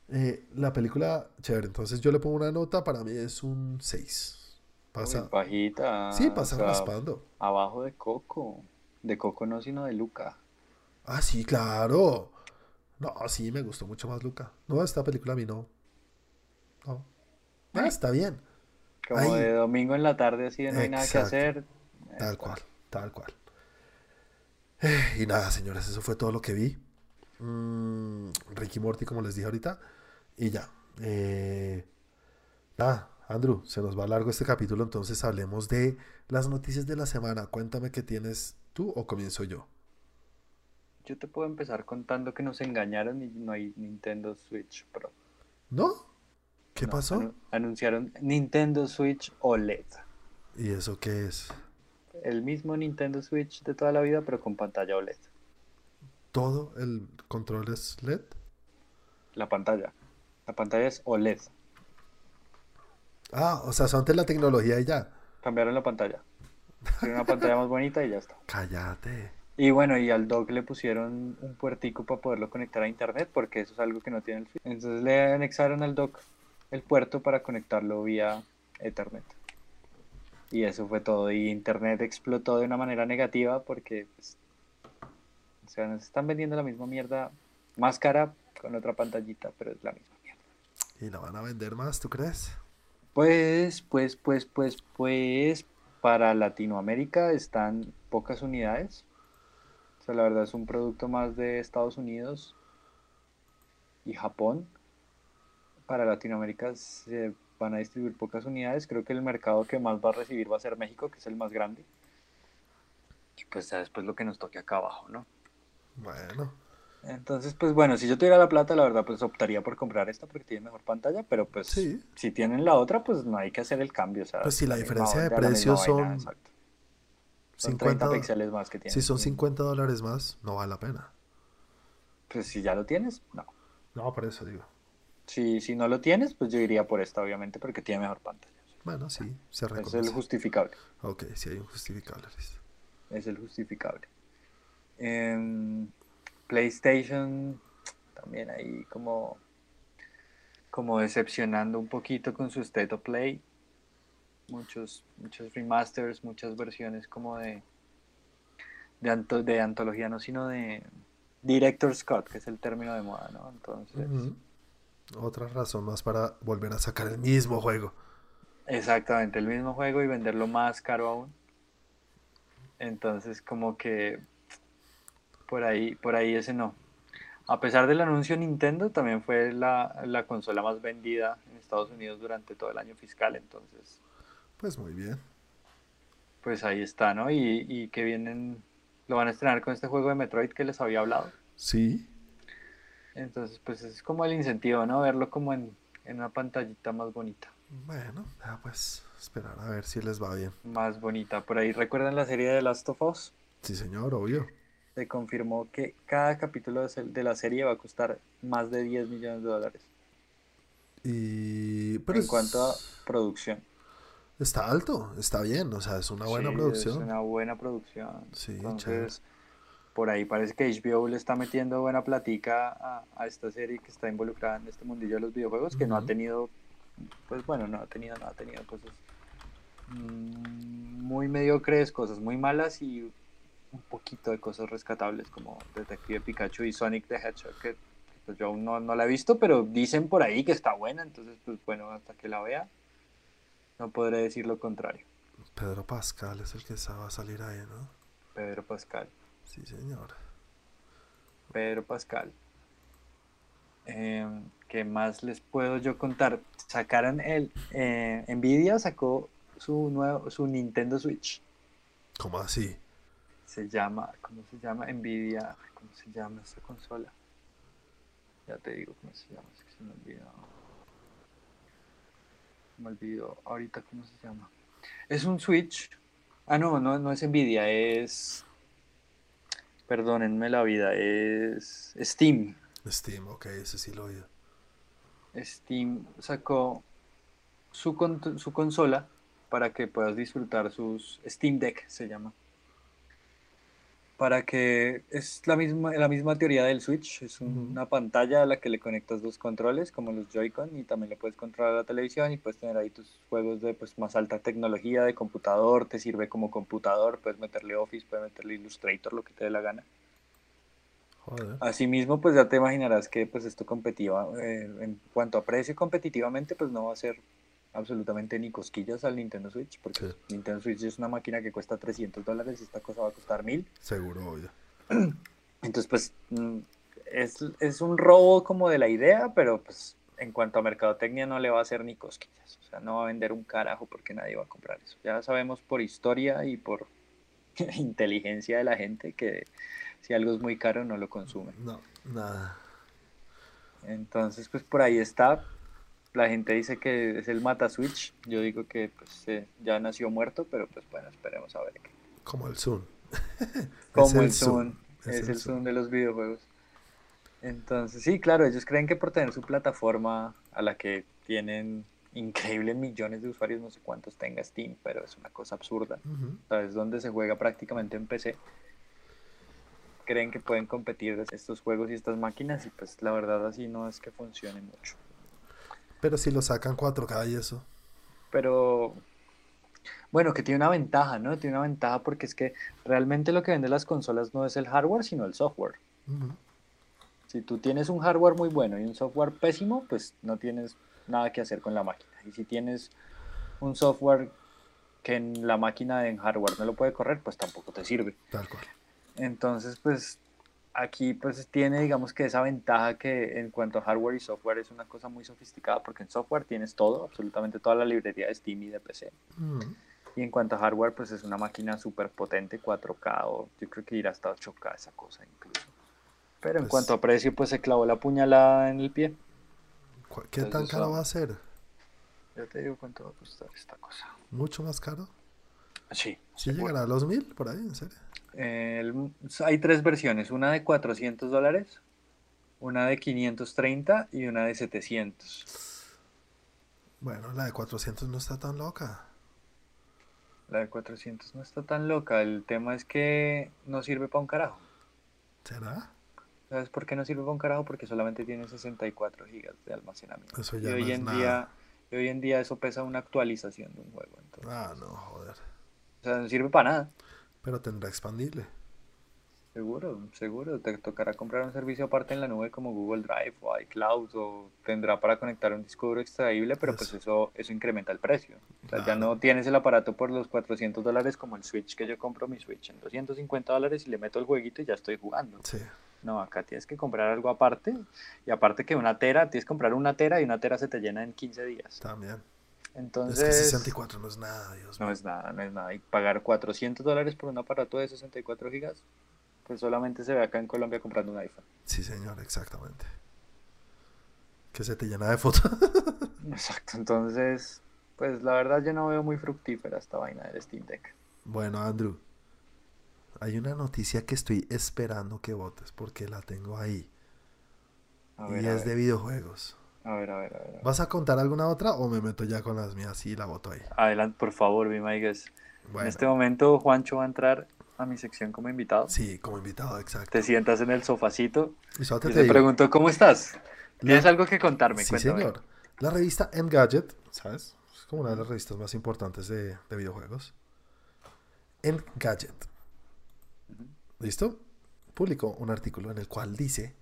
S1: Eh, la película, chévere. Entonces yo le pongo una nota. Para mí es un 6. Pasa.
S2: Uy, bajita.
S1: sí, pasa
S2: o sea,
S1: raspando.
S2: Abajo de Coco. De Coco no, sino de Luca.
S1: Ah, sí, claro. No, sí, me gustó mucho más Luca. No, esta película a mí no. No. Ah, está bien.
S2: Como
S1: Ahí.
S2: de domingo en la tarde, así de no hay nada que
S1: Exacto.
S2: hacer.
S1: Tal cual, tal cual. Eh, Y nada, señores, eso fue todo lo que vi. Mm, Ricky Morty, como les dije ahorita. Y ya. Eh, nada, Andrew, se nos va largo este capítulo, entonces hablemos de las noticias de la semana. Cuéntame qué tienes tú o comienzo yo.
S2: Yo te puedo empezar contando que nos engañaron y no hay Nintendo Switch Pro.
S1: ¿No? ¿Qué
S2: No,
S1: pasó?
S2: anu- anunciaron Nintendo Switch OLED.
S1: ¿Y eso qué es?
S2: El mismo Nintendo Switch de toda la vida, pero con pantalla OLED.
S1: ¿Todo el control es LED?
S2: La pantalla. La pantalla es OLED.
S1: Ah, o sea, son de la tecnología y ya.
S2: Cambiaron la pantalla. Tiene una pantalla más bonita y ya está.
S1: Cállate.
S2: Y bueno, y al dock le pusieron un puertico para poderlo conectar a internet, porque eso es algo que no tiene el Switch. Entonces le anexaron al dock el puerto para conectarlo vía Ethernet. Y eso fue todo. Y internet explotó de una manera negativa porque, pues, o sea, nos están vendiendo la misma mierda más cara con otra pantallita, pero es la misma mierda.
S1: ¿Y la van a vender más, tú crees?
S2: Pues, pues, pues, pues, pues, para Latinoamérica están pocas unidades. O sea, la verdad es un producto más de Estados Unidos y Japón. Para Latinoamérica se van a distribuir pocas unidades. Creo que el mercado que más va a recibir va a ser México, que es el más grande. Y pues ya después lo que nos toque acá abajo, ¿no?
S1: Bueno,
S2: Entonces, pues bueno, si yo tuviera la plata, la verdad, pues optaría por comprar esta porque tiene mejor pantalla, pero pues
S1: Sí.
S2: si tienen la otra, pues no hay que hacer el cambio, o sea,
S1: Pues si la diferencia de
S2: vaina,
S1: precios
S2: vaina,
S1: son
S2: exacto. Son
S1: 50
S2: 30 píxeles más que tiene.
S1: si son
S2: Mm,
S1: 50 dólares más, no vale la pena.
S2: Pues si ya lo tienes, no.
S1: No, por eso digo.
S2: Si, si no lo tienes, pues yo iría por esta, obviamente, porque tiene mejor pantalla.
S1: Bueno, sí, se
S2: Es el
S1: reconoce.
S2: justificable.
S1: Ok, sí hay un justificable.
S2: Es el justificable. Em, PlayStation también ahí como, como decepcionando un poquito con su State of Play. Muchos, muchos remasters, muchas versiones como de, de, anto- de antología, no, sino de Director Scott, que es el término de moda, ¿no? Entonces.
S1: Otra razón más para volver a sacar el mismo juego.
S2: exactamente, el mismo juego y venderlo más caro aún. Entonces, como que por ahí, por ahí ese no. A pesar del anuncio, Nintendo también fue la, la consola más vendida en Estados Unidos durante todo el año fiscal. Entonces,
S1: Pues muy bien.
S2: pues ahí está, ¿no? Y, y que vienen, lo van a estrenar con este juego de Metroid que les había hablado.
S1: Sí,
S2: Entonces, pues es como el incentivo, ¿no? Verlo como en, en una pantallita más bonita.
S1: bueno, ya pues esperar a ver si les va bien.
S2: Más bonita. Por ahí, ¿recuerdan la serie de Last of Us?
S1: Sí, señor, obvio.
S2: Se confirmó que cada capítulo de la serie va a costar más de 10 millones de dólares.
S1: Y pero
S2: en
S1: es-
S2: cuanto a producción.
S1: está alto, está bien, o sea, es una buena
S2: Sí,
S1: producción.
S2: Es una buena producción.
S1: Sí,
S2: Entonces, por ahí parece que HBO le está metiendo buena platica a, a esta serie que está involucrada en este mundillo de los videojuegos, que no ha tenido, pues bueno, no ha tenido, no ha tenido cosas mm, muy mediocres, cosas muy malas y un poquito de cosas rescatables como Detective Pikachu y Sonic the Hedgehog, que pues, yo aún no, no la he visto, pero dicen por ahí que está buena, entonces pues bueno, hasta que la vea, no podré decir lo contrario.
S1: Pedro Pascal es el que va a salir ahí, ¿no?
S2: Pedro Pascal.
S1: Sí, señor.
S2: Pedro Pascal. Em, ¿Qué más les puedo yo contar? Sacaron el. Eh, Nvidia sacó su nuevo su Nintendo Switch.
S1: ¿Cómo así?
S2: Se llama. ¿Cómo se llama? Nvidia. ¿Cómo se llama esta consola? Ya te digo cómo se llama. Es que se me olvidó. Me olvidó ahorita cómo se llama. Es un Switch. Ah, no, no, no es Nvidia, es. Perdónenme la vida, es Steam.
S1: Steam, ok, ese sí lo oí.
S2: Steam sacó su, con- su consola para que puedas disfrutar sus Steam Deck, se llama. Para que es la misma, la misma teoría del Switch, es un- una pantalla a la que le conectas dos controles, como los Joy-Con, y también le puedes controlar la televisión y puedes tener ahí tus juegos de pues, más alta tecnología de computador, te sirve como computador, puedes meterle Office, puedes meterle Illustrator, lo que te dé la gana.
S1: Joder.
S2: Asimismo, pues ya te imaginarás que pues esto competitiva, eh, en cuanto a precio competitivamente, pues no va a ser absolutamente ni cosquillas al Nintendo Switch, porque
S1: Sí.
S2: Nintendo Switch es una máquina que cuesta 300 dólares y esta cosa va a costar 1000.
S1: Seguro, obvio.
S2: Entonces, pues mm, es, es un robo como de la idea, pero pues en cuanto a mercadotecnia no le va a hacer ni cosquillas. O sea, no va a vender un carajo porque nadie va a comprar eso. Ya sabemos por historia y por inteligencia de la gente que si algo es muy caro no lo consume.
S1: No, nada.
S2: Entonces, pues por ahí está. La gente dice que es el mata Switch. Yo digo que pues eh, ya nació muerto, pero pues bueno, esperemos a ver.
S1: Como el Zoom.
S2: Como el,
S1: Zoom,
S2: es, el Zoom de los videojuegos. Entonces, sí, claro, ellos creen que por tener su plataforma a la que tienen increíbles millones de usuarios, no sé cuántos tenga Steam, pero es una cosa absurda.
S1: Ujú.
S2: ¿Sabes? Donde se juega prácticamente en PC. Creen que pueden competir estos juegos y estas máquinas y pues la verdad así no es que funcione mucho.
S1: Pero si lo sacan 4K y eso.
S2: Pero bueno, que tiene una ventaja, ¿no? Tiene una ventaja porque es que realmente lo que venden las consolas no es el hardware, sino el software. Si tú tienes un hardware muy bueno y un software pésimo, pues no tienes nada que hacer con la máquina. Y si tienes un software que en la máquina en hardware no lo puede correr, pues tampoco te sirve.
S1: Tal cual.
S2: Entonces, pues aquí pues tiene digamos que esa ventaja que en cuanto a hardware y software es una cosa muy sofisticada porque en software tienes todo, absolutamente toda la librería de Steam y de PC.
S1: Ujú.
S2: Y en cuanto a hardware, pues es una máquina súper potente, 4K o yo creo que irá hasta 8K esa cosa incluso. Pero en
S1: Pues-
S2: cuanto a precio, pues se clavó la puñalada en el pie.
S1: ¿Cu- ¿Qué tan caro
S2: ah.
S1: va a ser?
S2: Ya te digo cuánto va a costar esta cosa.
S1: ¿Mucho más caro?
S2: Sí.
S1: ¿Sí llegará a los mil por ahí? ¿En serio?
S2: El- hay tres versiones, una de 400 dólares, una de 530 y una de 700.
S1: Bueno, la de 400 no está tan loca.
S2: La de 400 no está tan loca, el tema es que no sirve para un carajo.
S1: ¿Será?
S2: ¿Sabes por qué no sirve para un carajo? Porque solamente tiene 64 gigas de almacenamiento.
S1: Eso
S2: y
S1: ya no
S2: hoy
S1: es
S2: en
S1: nada.
S2: día, y hoy en día eso pesa una actualización de un juego. Entonces,
S1: Ah, no, joder.
S2: O sea, no sirve para nada.
S1: Pero tendrá expandible.
S2: Seguro, seguro. Te tocará comprar un servicio aparte en la nube como Google Drive o iCloud o tendrá para conectar un disco duro extraíble, pero pues
S1: Eso.
S2: eso, incrementa el precio. O sea, ya no tienes el aparato por los 400 dólares como el Switch que yo compro mi Switch en 250 dólares y le meto el jueguito y ya estoy jugando.
S1: Sí.
S2: No, acá tienes que comprar algo aparte y aparte que una tera, tienes que comprar una tera y una tera se te llena en 15 días.
S1: También.
S2: Entonces,
S1: Es que 64 no es nada, Dios
S2: no
S1: mío.
S2: es nada, no es nada. Y pagar 400 dólares por un aparato de 64 gigas, pues solamente se ve acá en Colombia comprando un iPhone.
S1: Sí, señor, exactamente. Que se te llena de fotos.
S2: Exacto, entonces, pues la verdad yo no veo muy fructífera esta vaina del Steam Deck.
S1: bueno, Andrew. Hay una noticia que estoy esperando que votes porque la tengo ahí.
S2: A
S1: y
S2: ver,
S1: es de videojuegos.
S2: A ver, a ver, a ver, a ver.
S1: ¿Vas a contar alguna otra o me meto ya con las mías y la voto ahí?
S2: Adelante, por favor, be my guest. En
S1: Bueno,
S2: este momento Juancho va a entrar a mi sección como invitado.
S1: sí, como invitado, exacto.
S2: Te sientas en el sofacito
S1: Y te
S2: y pregunto, ¿cómo estás?
S1: la-
S2: ¿Tienes algo que contarme?
S1: Sí,
S2: Cuéntame.
S1: señor. La revista Engadget, ¿sabes? Es como una de las revistas más importantes de, de videojuegos. Engadget. ¿Listo? Publicó un artículo en el cual dice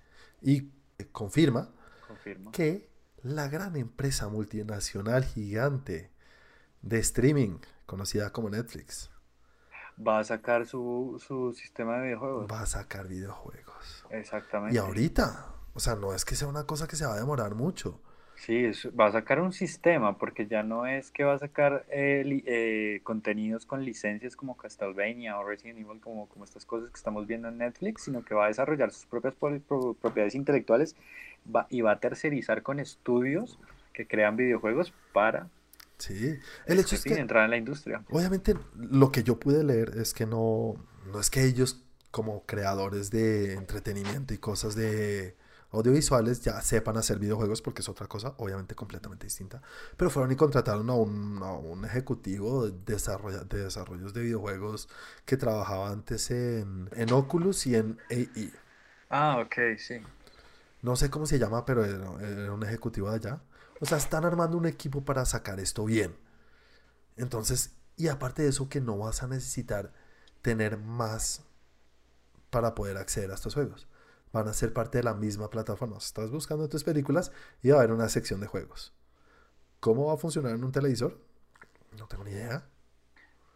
S1: y confirma
S2: Confirmo.
S1: que la gran empresa multinacional gigante de streaming conocida como Netflix.
S2: Va a sacar su, su sistema de videojuegos.
S1: Va a sacar videojuegos.
S2: Exactamente.
S1: Y ahorita, o sea, no es que sea una cosa que se va a demorar mucho.
S2: Sí, es- va a sacar un sistema, porque ya no es que va a sacar eh, li- eh, contenidos con licencias como Castlevania o Resident Evil, como, como estas cosas que estamos viendo en Netflix, sino que va a desarrollar sus propias propiedades intelectuales va- y va a tercerizar con estudios que crean videojuegos para
S1: Sí. El hecho es que,
S2: entrar en la industria.
S1: obviamente, lo que yo pude leer es que no, no es que ellos, como creadores de entretenimiento y cosas de audiovisuales, ya sepan hacer videojuegos, porque es otra cosa, obviamente, completamente distinta. Pero fueron y contrataron a un, a un ejecutivo de, de desarrollos de videojuegos que trabajaba antes en, en Oculus y en AI.
S2: Ah, ok, sí.
S1: No sé cómo se llama, pero era, era un ejecutivo de allá. O sea, están armando un equipo para sacar esto bien. Entonces, y aparte de eso, que no vas a necesitar tener más para poder acceder a estos juegos. Van a ser parte de la misma plataforma. Estás buscando tus películas y va a haber una sección de juegos. ¿Cómo va a funcionar en un televisor? No tengo ni idea.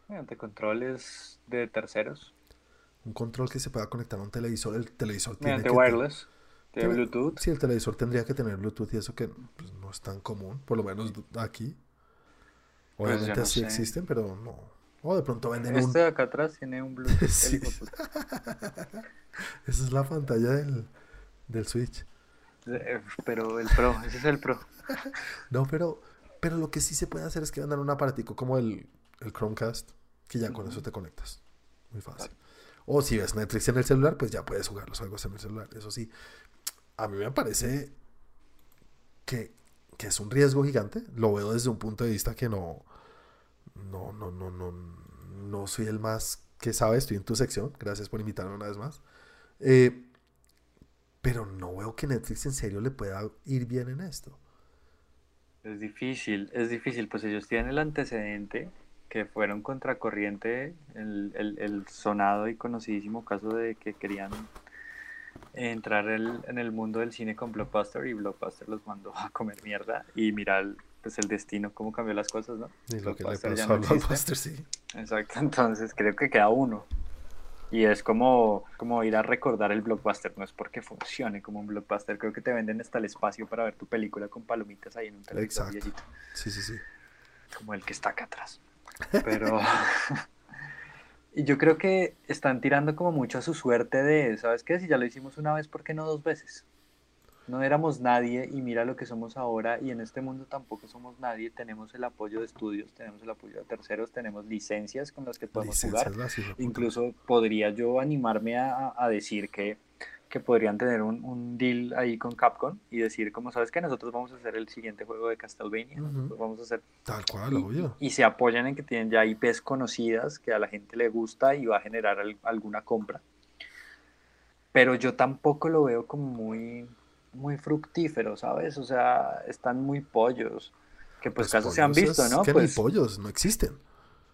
S2: Mediante controles de terceros,
S1: Un control que se pueda conectar a un televisor. El televisor tiene
S2: mediante
S1: que
S2: wireless, de
S1: tiene-
S2: Bluetooth.
S1: Sí, el televisor tendría que tener Bluetooth y eso que pues, no es tan común, por lo menos aquí.
S2: Pues
S1: Obviamente
S2: no
S1: sí
S2: sé.
S1: existen, pero no. O de pronto venden un...
S2: Este de acá atrás tiene un Bluetooth.
S1: Sí. Esa es la pantalla del, del Switch.
S2: Eh, Pero el Pro, ese es el Pro.
S1: No, pero, pero lo que sí se puede hacer es que vendan un aparatico como el, el Chromecast, que ya con eso te conectas. Muy fácil. O si ves Netflix en el celular, pues ya puedes jugar los juegos en el celular. Eso sí, a mí me parece que, que es un riesgo gigante. Lo veo desde un punto de vista que no, no, no, no, no, no soy el más que sabe. Estoy en tu sección. Gracias por invitarme una vez más. Eh, pero no veo que Netflix en serio le pueda ir bien en esto.
S2: Es difícil, es difícil, pues ellos tienen el antecedente que fueron contracorriente, el, el, el sonado y conocidísimo caso de que querían entrar en el mundo del cine con Blockbuster y Blockbuster los mandó a comer mierda y mira pues el destino, cómo cambió las cosas, ¿no?
S1: Y lo que le pasó
S2: no
S1: a. Blockbuster, sí.
S2: Exacto, entonces creo que queda uno. Y es como, como ir a recordar el blockbuster, no es porque funcione como un blockbuster, creo que te venden hasta el espacio para ver tu película con palomitas ahí en un televisor
S1: Exacto.
S2: viejito,
S1: Sí, sí, sí.
S2: como el que está acá atrás. Pero... y yo creo que están tirando como mucho a su suerte de, ¿sabes qué? Si ya lo hicimos una vez, ¿por qué no dos veces? No éramos nadie y mira lo que somos ahora y en este mundo tampoco somos nadie, tenemos el apoyo de estudios, tenemos el apoyo de terceros, tenemos licencias con las que podemos jugar.
S1: Licencias.
S2: Incluso podría yo animarme a, a decir que, que podrían tener un, un deal ahí con Capcom y decir, como sabes que nosotros vamos a hacer el siguiente juego de Castlevania, nosotros vamos a hacer
S1: Tal cual,
S2: y,
S1: obvio.
S2: y se apoyan en que tienen ya IPs conocidas que a la gente le gusta y va a generar al- alguna compra. Pero yo tampoco lo veo como muy, muy fructífero, ¿sabes? O sea, están muy pollos. Que pues, casos se han visto, ¿no?
S1: Que
S2: Pues,
S1: ni pollos, no existen.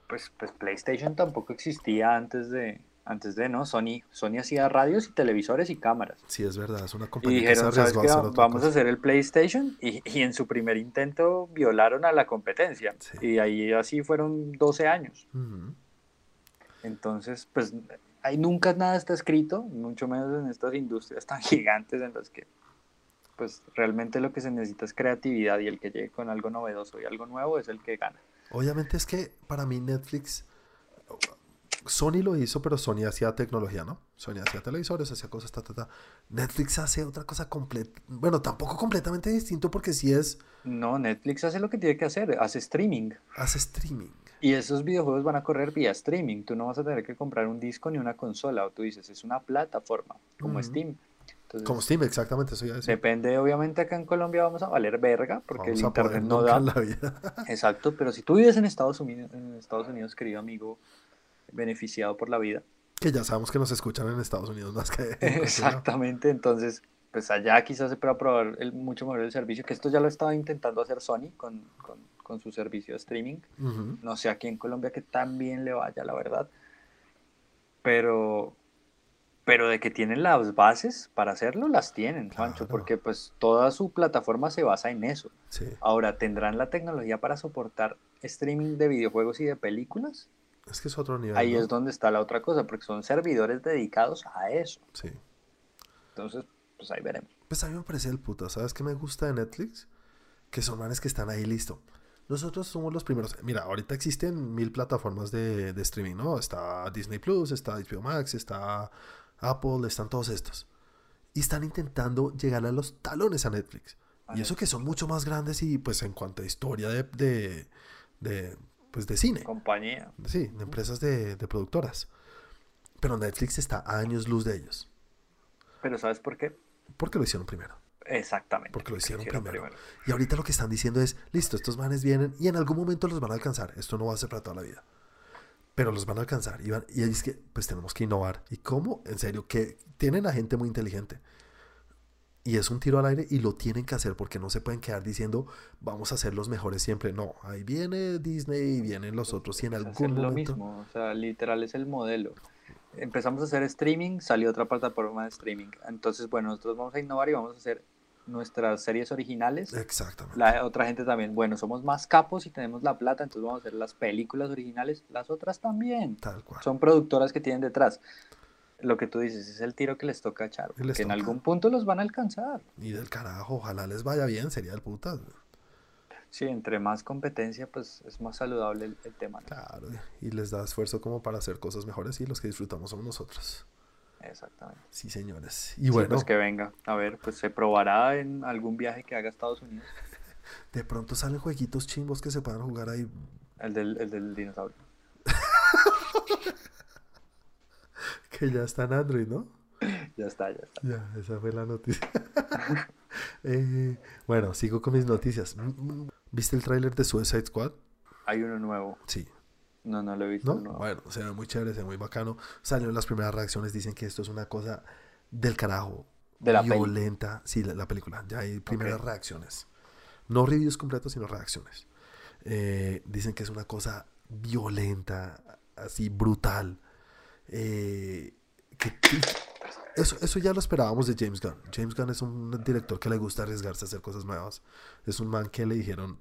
S2: pues, pues PlayStation tampoco existía antes de, antes de, ¿no? Sony, Sony hacía radios y televisores y cámaras.
S1: Sí, es verdad, es una
S2: Y
S1: compañía que se
S2: dijeron, ¿sabes qué?
S1: a
S2: Vamos a hacer el PlayStation y, y en su primer intento violaron a la competencia.
S1: Sí.
S2: Y ahí así fueron 12 años. Entonces, pues ahí nunca nada está escrito, mucho menos en estas industrias tan gigantes en las que pues realmente lo que se necesita es creatividad y el que llegue con algo novedoso y algo nuevo es el que gana.
S1: Obviamente es que para mí Netflix, Sony lo hizo, pero Sony hacía tecnología, ¿no? Sony hacía televisores, hacía cosas, ta, ta, ta. Netflix hace otra cosa completa, bueno, tampoco completamente distinto porque sí es,
S2: No, Netflix hace lo que tiene que hacer, hace streaming.
S1: hace streaming.
S2: Y esos videojuegos van a correr vía streaming. Tú no vas a tener que comprar un disco ni una consola. O tú dices, es una plataforma, como. Steam. Entonces,
S1: Como Steam, exactamente, eso ya decía.
S2: depende, obviamente acá en Colombia vamos a valer verga, porque
S1: Vamos
S2: el internet no da.
S1: la vida.
S2: Exacto, pero si tú vives en Estados Unidos, en Estados Unidos, querido amigo, beneficiado por la vida.
S1: que ya sabemos que nos escuchan en Estados Unidos más que.
S2: Exactamente, entonces, pues allá quizás se pueda probar el, mucho mejor el servicio, que esto ya lo estaba intentando hacer Sony con, con, con su servicio de streaming.
S1: Ujú.
S2: No sé aquí en Colombia que tan bien le vaya, la verdad. Pero, Pero de que tienen las bases para hacerlo, las tienen, Juancho,
S1: Claro.
S2: porque pues toda su plataforma se basa en eso.
S1: Sí.
S2: Ahora, ¿tendrán la tecnología para soportar streaming de videojuegos y de películas?
S1: Es que es otro nivel.
S2: Ahí
S1: ¿no?
S2: es donde está la otra cosa, porque son servidores dedicados a eso.
S1: Sí.
S2: Entonces, pues ahí veremos.
S1: Pues a mí me parece el puto. ¿Sabes qué me gusta de Netflix? Que son manes que están ahí listo. Nosotros somos los primeros. Mira, ahorita existen mil plataformas de, de streaming, ¿no? Está Disney Plus, está HBO Max, está Apple, están todos estos. Y están intentando llegar a los talones a Netflix.
S2: A
S1: Y eso que son mucho más grandes y pues en cuanto a historia de, de, de, pues de cine.
S2: Compañía.
S1: Sí, de empresas de, de productoras. Pero Netflix está a años luz de ellos.
S2: Pero ¿sabes por qué?
S1: Porque lo hicieron primero.
S2: Exactamente.
S1: Porque lo hicieron,
S2: hicieron
S1: primero. Y ahorita lo que están diciendo es, listo, estos manes vienen y en algún momento los van a alcanzar. Esto no va a ser para toda la vida. Pero los van a alcanzar. Y, van- y es que, pues tenemos que innovar. ¿Y cómo? En serio, que tienen a gente muy inteligente. Y es un tiro al aire y lo tienen que hacer porque no se pueden quedar diciendo, vamos a ser los mejores siempre. No, ahí viene Disney y vienen los otros. Y en algún
S2: hacer lo
S1: momento...
S2: mismo, o sea, literal es el modelo. Empezamos a hacer streaming, salió otra plataforma de streaming. Entonces, bueno, nosotros vamos a innovar y vamos a hacer nuestras series originales.
S1: Exactamente.
S2: La otra gente también, bueno, somos más capos y tenemos la plata, entonces vamos a hacer las películas originales, las otras también.
S1: Tal cual.
S2: Son productoras que tienen detrás. Lo que tú dices es el tiro que les toca echar, que en algún punto los van a alcanzar.
S1: Y del carajo, ojalá les vaya bien, sería el putas.
S2: Sí, entre más competencia, pues es más saludable el, el tema. ¿no?
S1: Claro, y les da esfuerzo como para hacer cosas mejores y los que disfrutamos somos nosotros.
S2: Exactamente.
S1: Sí, señores. Y
S2: Sí,
S1: bueno,
S2: pues que venga. A ver, pues se probará en algún viaje que haga a Estados Unidos.
S1: de pronto salen jueguitos chimbos que se puedan jugar ahí.
S2: El del, el del dinosaurio.
S1: Que ya está en Android, ¿no?
S2: Ya está, ya está.
S1: Ya, esa fue la noticia. Eh, bueno, sigo con mis noticias. ¿Viste el tráiler de Suicide Squad?
S2: Hay uno nuevo.
S1: Sí.
S2: No, no lo he visto.
S1: ¿No?
S2: no.
S1: Bueno, se ve muy chévere, se ve muy bacano. Salieron las primeras reacciones, dicen que esto es una cosa del carajo.
S2: De la peli.
S1: violenta. Sí, la, la película. Ya hay primeras
S2: Ok.
S1: reacciones. No reviews completos, sino reacciones. Eh, dicen que es una cosa violenta, así brutal. Eh, que- que- eso, eso ya lo esperábamos de James Gunn. James Gunn es un director que le gusta arriesgarse a hacer cosas nuevas. Es un man que le dijeron,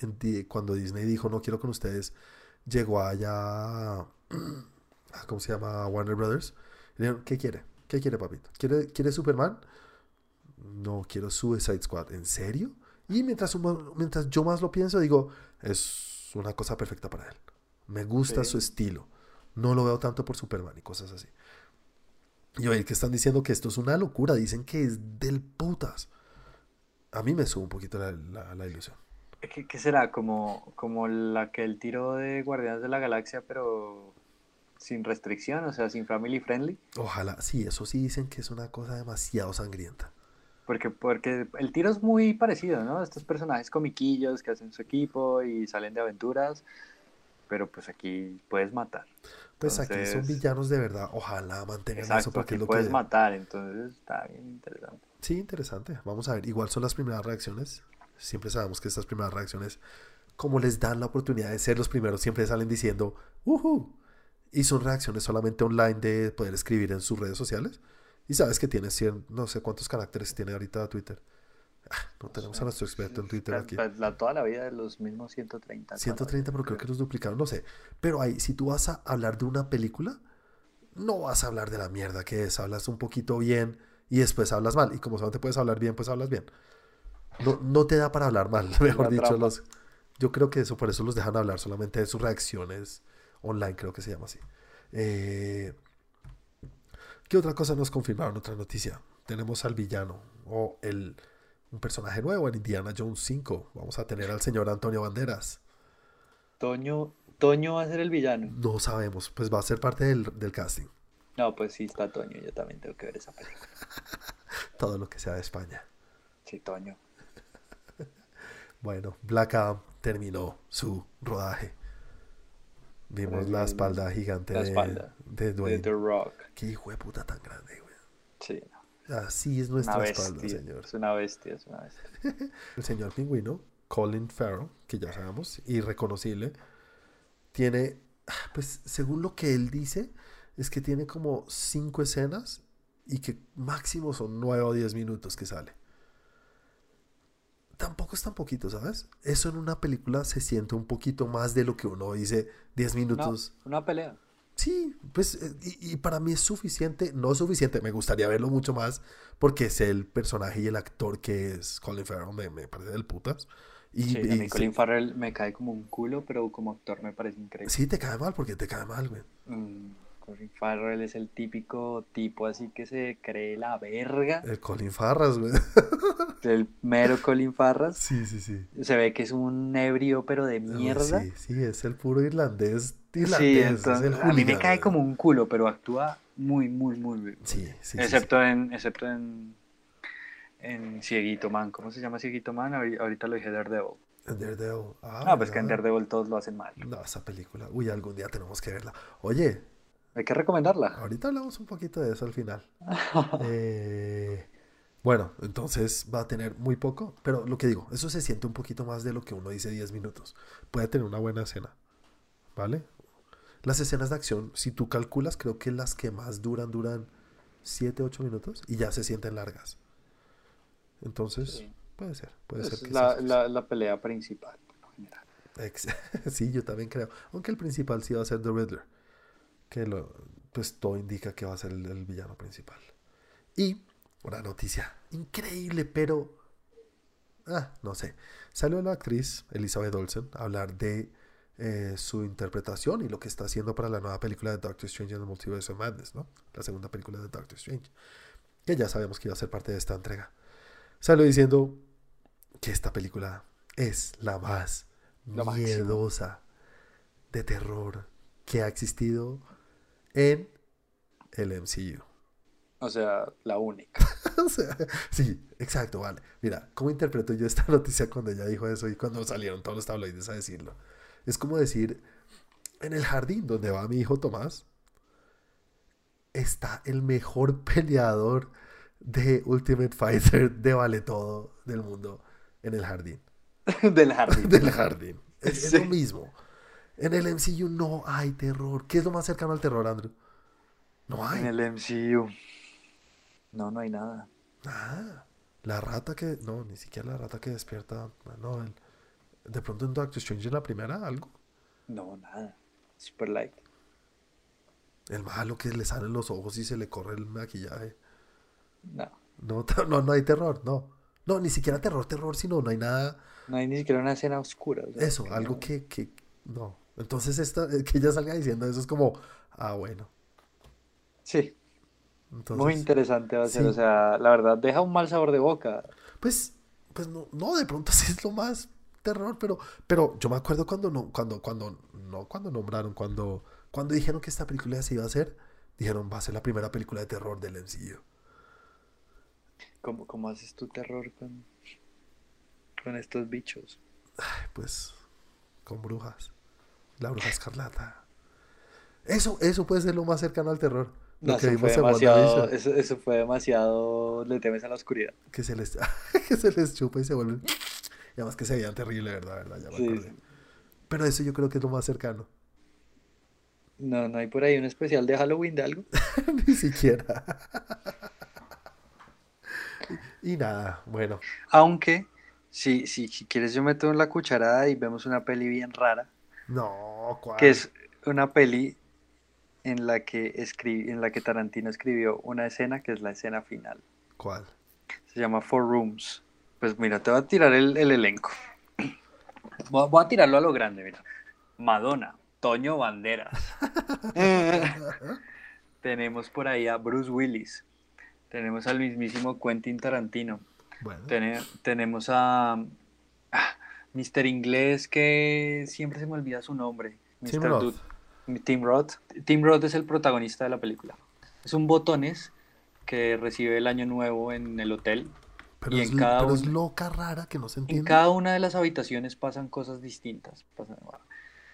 S1: en cuando Disney dijo no quiero con ustedes, llegó allá, a- ¿cómo se llama? Warner Brothers. Y dijeron, ¿qué quiere? ¿Qué quiere, papito? ¿Quiere, ¿Quiere Superman? No, quiero Suicide Squad. ¿En serio? Y mientras, mientras yo más lo pienso, digo, es una cosa perfecta para él. Me gusta
S2: Sí.
S1: su estilo. No lo veo tanto por Superman y cosas así. Y oye, que están diciendo que esto es una locura. Dicen que es del putas. A mí me sube un poquito la, la- la ilusión.
S2: ¿Qué, qué será? Como, como la que el tiro de Guardianes de la Galaxia, pero sin restricción, o sea, sin family friendly.
S1: Ojalá, sí, eso sí dicen que es una cosa demasiado sangrienta.
S2: Porque, porque el tiro es muy parecido, ¿no? Estos personajes comiquillos que hacen su equipo y salen de aventuras. Pero pues aquí puedes matar.
S1: Pues aquí son villanos de verdad. Ojalá mantengan eso porque
S2: aquí
S1: es lo
S2: puedes
S1: que...
S2: matar, entonces está bien interesante.
S1: Sí, interesante. Vamos a ver. Igual son las primeras reacciones. Siempre sabemos que estas primeras reacciones, como les dan la oportunidad de ser los primeros, siempre salen diciendo, ¡Uhu! Y son reacciones solamente online de poder escribir en sus redes sociales. Y sabes que tiene 100, no sé cuántos caracteres tiene ahorita Twitter. Ah, no tenemos a nuestro experto en Twitter
S2: La-
S1: aquí.
S2: la- la- toda la vida de los mismos 130.
S1: 130, pero creo que los duplicaron, no sé. Pero ahí, si tú vas a hablar de una película, no vas a hablar de la mierda que es. Hablas un poquito bien y después hablas mal. Y como solamente puedes hablar bien, pues hablas bien. No, no te da para hablar mal, mejor dicho. Los, yo creo que eso, por eso los dejan hablar solamente de sus reacciones online, creo que se llama así. Eh, ¿Qué otra cosa nos confirmaron? Otra noticia. Tenemos al villano o el, un personaje nuevo en Indiana Jones 5. Vamos a tener al señor Antonio Banderas.
S2: Toño, Toño va a ser el villano.
S1: No sabemos, pues va a ser parte del, del casting.
S2: No, pues sí está Toño, yo también tengo que ver esa película.
S1: Todo lo que sea de España.
S2: Sí, Toño.
S1: Bueno, Black Adam terminó su rodaje. Vimos la
S2: El-
S1: espalda gigante
S2: la
S1: de,
S2: espalda
S1: de
S2: De
S1: Dwayne.
S2: The Rock.
S1: Qué hijo de puta tan grande, güey.
S2: Sí,
S1: Así es
S2: una
S1: nuestra espalda,
S2: bestia.
S1: señor.
S2: Es una bestia, es una bestia.
S1: El señor pingüino, Colin Farrell, que ya sabemos, irreconocible, tiene, ah, pues según lo que él dice, es que tiene como cinco escenas y que máximo son nueve o diez minutos que sale. Tampoco es tan poquito, ¿sabes? Eso en una película se siente un poquito más de lo que uno dice 10 minutos.
S2: una pelea.
S1: Sí, pues, eh, y, para mí es suficiente, no suficiente, me gustaría verlo mucho más, porque es el personaje y el actor que es Colin Farrell, me, parece del putas.
S2: Y, sí, Colin Farrell me cae como un culo, pero como actor me parece increíble.
S1: Sí, te cae mal, porque te cae mal, güey.
S2: Mm. Colin Farrell es el típico tipo así que se cree la verga.
S1: El Colin Farras, güey.
S2: El mero Colin Farras.
S1: Sí, sí, sí.
S2: Se ve que es un ebrio, pero de mierda.
S1: Sí, sí, es el puro irlandés. irlandés
S2: sí, a mí me cae como un culo, pero actúa muy, muy, muy bien.
S1: Sí, sí.
S2: Excepto en, excepto en, en Cieguito Man. ¿Cómo se llama Cieguito Man? Ahorita lo dije Daredevil.
S1: Daredevil. Ah,
S2: ah pues que en Daredevil todos lo hacen mal.
S1: No, esa película. Uy, algún día tenemos que verla. Oye,
S2: hay que recomendarla.
S1: Ahorita hablamos un poquito de eso al final. Eh, bueno, entonces va a tener muy poco, pero lo que digo, eso se siente un poquito más de lo que uno dice 10 minutos. Puede tener una buena escena, ¿vale? Las escenas de acción, si tú calculas, creo que las que más duran, duran 7, 8 minutos y ya se sienten largas. Entonces, puede ser, puede ser
S2: que la, la, la, pelea principal, por lo
S1: general. sí, yo también creo. Aunque el principal sí va a ser The Riddler que lo, pues todo indica que va a ser el, villano principal. Y una noticia increíble, pero ah, no sé. Salió la actriz Elizabeth Olsen a hablar de eh, su interpretación y lo que está haciendo para la nueva película de Doctor Strange en el Multiverse of Madness, ¿no? La segunda película de Doctor Strange. Que ya sabemos que iba a ser parte de esta entrega. Salió diciendo que esta película es la más miedosa de terror que ha existido en el MCU.
S2: O sea, la única.
S1: o sea, sí, exacto, vale. Mira, ¿cómo interpreto yo esta noticia cuando ella dijo eso y cuando salieron todos los tabloides a decirlo? Es como decir, en el jardín donde va mi hijo Tomás, está el mejor peleador de Ultimate Fighter de vale todo del mundo en el jardín.
S2: del jardín.
S1: del jardín. Es, es lo mismo. En el MCU no hay terror. ¿Qué es lo más cercano al terror, Andrew? No hay.
S2: En el MCU. No, no hay nada.
S1: Nada. La rata que. No, ni siquiera la rata que despierta. No, el... de pronto en Doctor Strange en la primera, algo.
S2: No, nada. Super light.
S1: El malo que le salen los ojos y se le corre el maquillaje.
S2: No.
S1: No, no, no hay terror, no. No, ni siquiera terror, terror, sino no hay nada.
S2: No hay ni siquiera una escena oscura.
S1: Eso, algo que, que. No. Entonces, esta, eh, que ella salga diciendo eso es como, ah, bueno.
S2: Sí. Muy interesante va a ser, o sea, la verdad, deja un mal sabor de boca.
S1: Pues, pues no, no, de pronto sí es lo más terror, pero, pero yo me acuerdo cuando no, cuando, cuando, no, cuando nombraron, cuando, cuando dijeron que esta película se iba a hacer, dijeron, va a ser la primera película de terror del MCU.
S2: ¿Cómo, cómo haces tu terror con, con estos bichos?
S1: pues, con brujas. La bruja escarlata. Eso, eso puede ser lo más cercano al terror.
S2: Lo que eso, fue demasiado, eso, fue demasiado. Le temes a la oscuridad.
S1: Que se les, que se les chupa y se vuelven. Y además que se veían terrible, ¿verdad? ¿verdad? Ya Pero eso yo creo que es lo más cercano.
S2: No, no hay por ahí un especial de Halloween de algo.
S1: Ni siquiera. y, nada, bueno.
S2: Aunque, si, si, si quieres, yo meto en la cucharada y vemos una peli bien rara.
S1: No, ¿cuál?
S2: Que es una peli en la que en la que Tarantino escribió una escena que es la escena final.
S1: ¿Cuál?
S2: Se llama Four Rooms. Pues mira, te voy a tirar el, elenco. Voy a, tirarlo a lo grande, mira. Madonna, Toño Banderas. tenemos por ahí a Bruce Willis. Tenemos al mismísimo Quentin Tarantino. tenemos a, Mr. Inglés, que siempre se me olvida su nombre.
S1: Tim Roth.
S2: Tim Roth. Tim Roth es el protagonista de la película. Es un botones que recibe el año nuevo en el hotel.
S1: Pero, es, cada es loca, rara, que no se entiende.
S2: En cada una de las habitaciones pasan cosas distintas.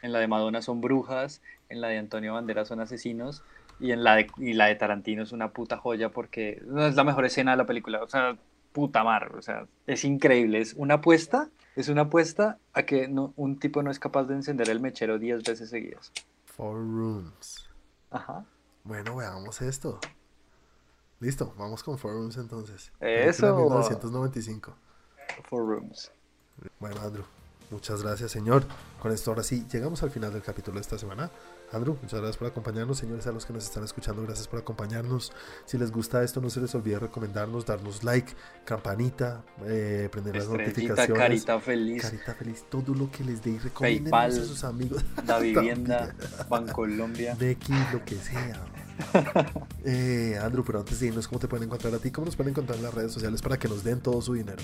S2: en la de Madonna son brujas, en la de Antonio Banderas son asesinos, y en la de, y la de Tarantino es una puta joya porque es la mejor escena de la película. O sea, puta mar, o sea, es increíble. Es una apuesta es una apuesta a que no, un tipo no es capaz de encender el mechero 10 veces seguidas.
S1: Four rooms.
S2: Ajá.
S1: Bueno, veamos esto. Listo, vamos con Forums entonces.
S2: Eso.
S1: 1995.
S2: Forums.
S1: Bueno, Andrew, muchas gracias, señor. Con esto ahora sí, llegamos al final del capítulo de esta semana. Andrew, muchas gracias por acompañarnos. Señores, a los que nos están escuchando, gracias por acompañarnos. Si les gusta esto, no se les olvide recomendarnos, darnos like, campanita, eh, prender las notificaciones.
S2: Carita feliz.
S1: Carita feliz, todo lo que les dé y recomienden a sus amigos.
S2: La vivienda, Bancolombia.
S1: Becky, lo que sea. eh, Andrew, pero antes de irnos, ¿cómo te pueden encontrar a ti? ¿Cómo nos pueden encontrar en las redes sociales para que nos den todo su dinero?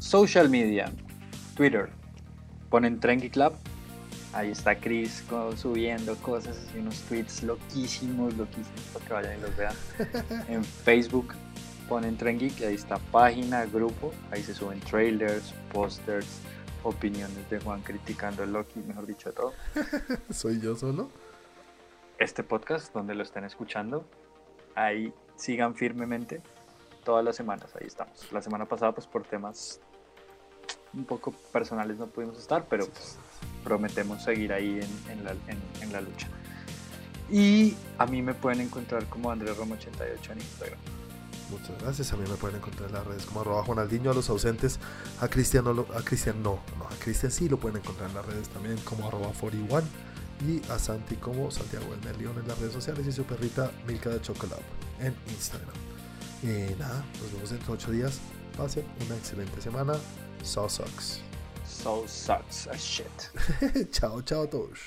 S2: Social media, Twitter, ponen Trenky Club Ahí está Chris subiendo cosas, y unos tweets loquísimos, loquísimos para que vayan y los vean. en Facebook ponen Tren Geek ahí está página, grupo, ahí se suben trailers, posters, opiniones de Juan criticando a Loki, mejor dicho todo.
S1: ¿Soy yo solo?
S2: Este podcast, donde lo estén escuchando, ahí sigan firmemente todas las semanas, ahí estamos. La semana pasada, pues por temas un poco personales no pudimos estar, pero prometemos seguir ahí en, la, lucha. Y a mí me pueden encontrar como Andrés Romo 88 en Instagram.
S1: Muchas gracias. A mí me pueden encontrar en las redes como arroba Juanaldiño a los ausentes. A Cristian no, a Cristian no, no, a Cristian sí lo pueden encontrar en las redes también como arroba 41 y a Santi como Santiago del León en las redes sociales y su perrita Milka de Chocolate en Instagram. Y nada, nos vemos dentro de 8 días. Pasen una excelente semana. So sucks.
S2: So sucks as shit.
S1: chao a todos.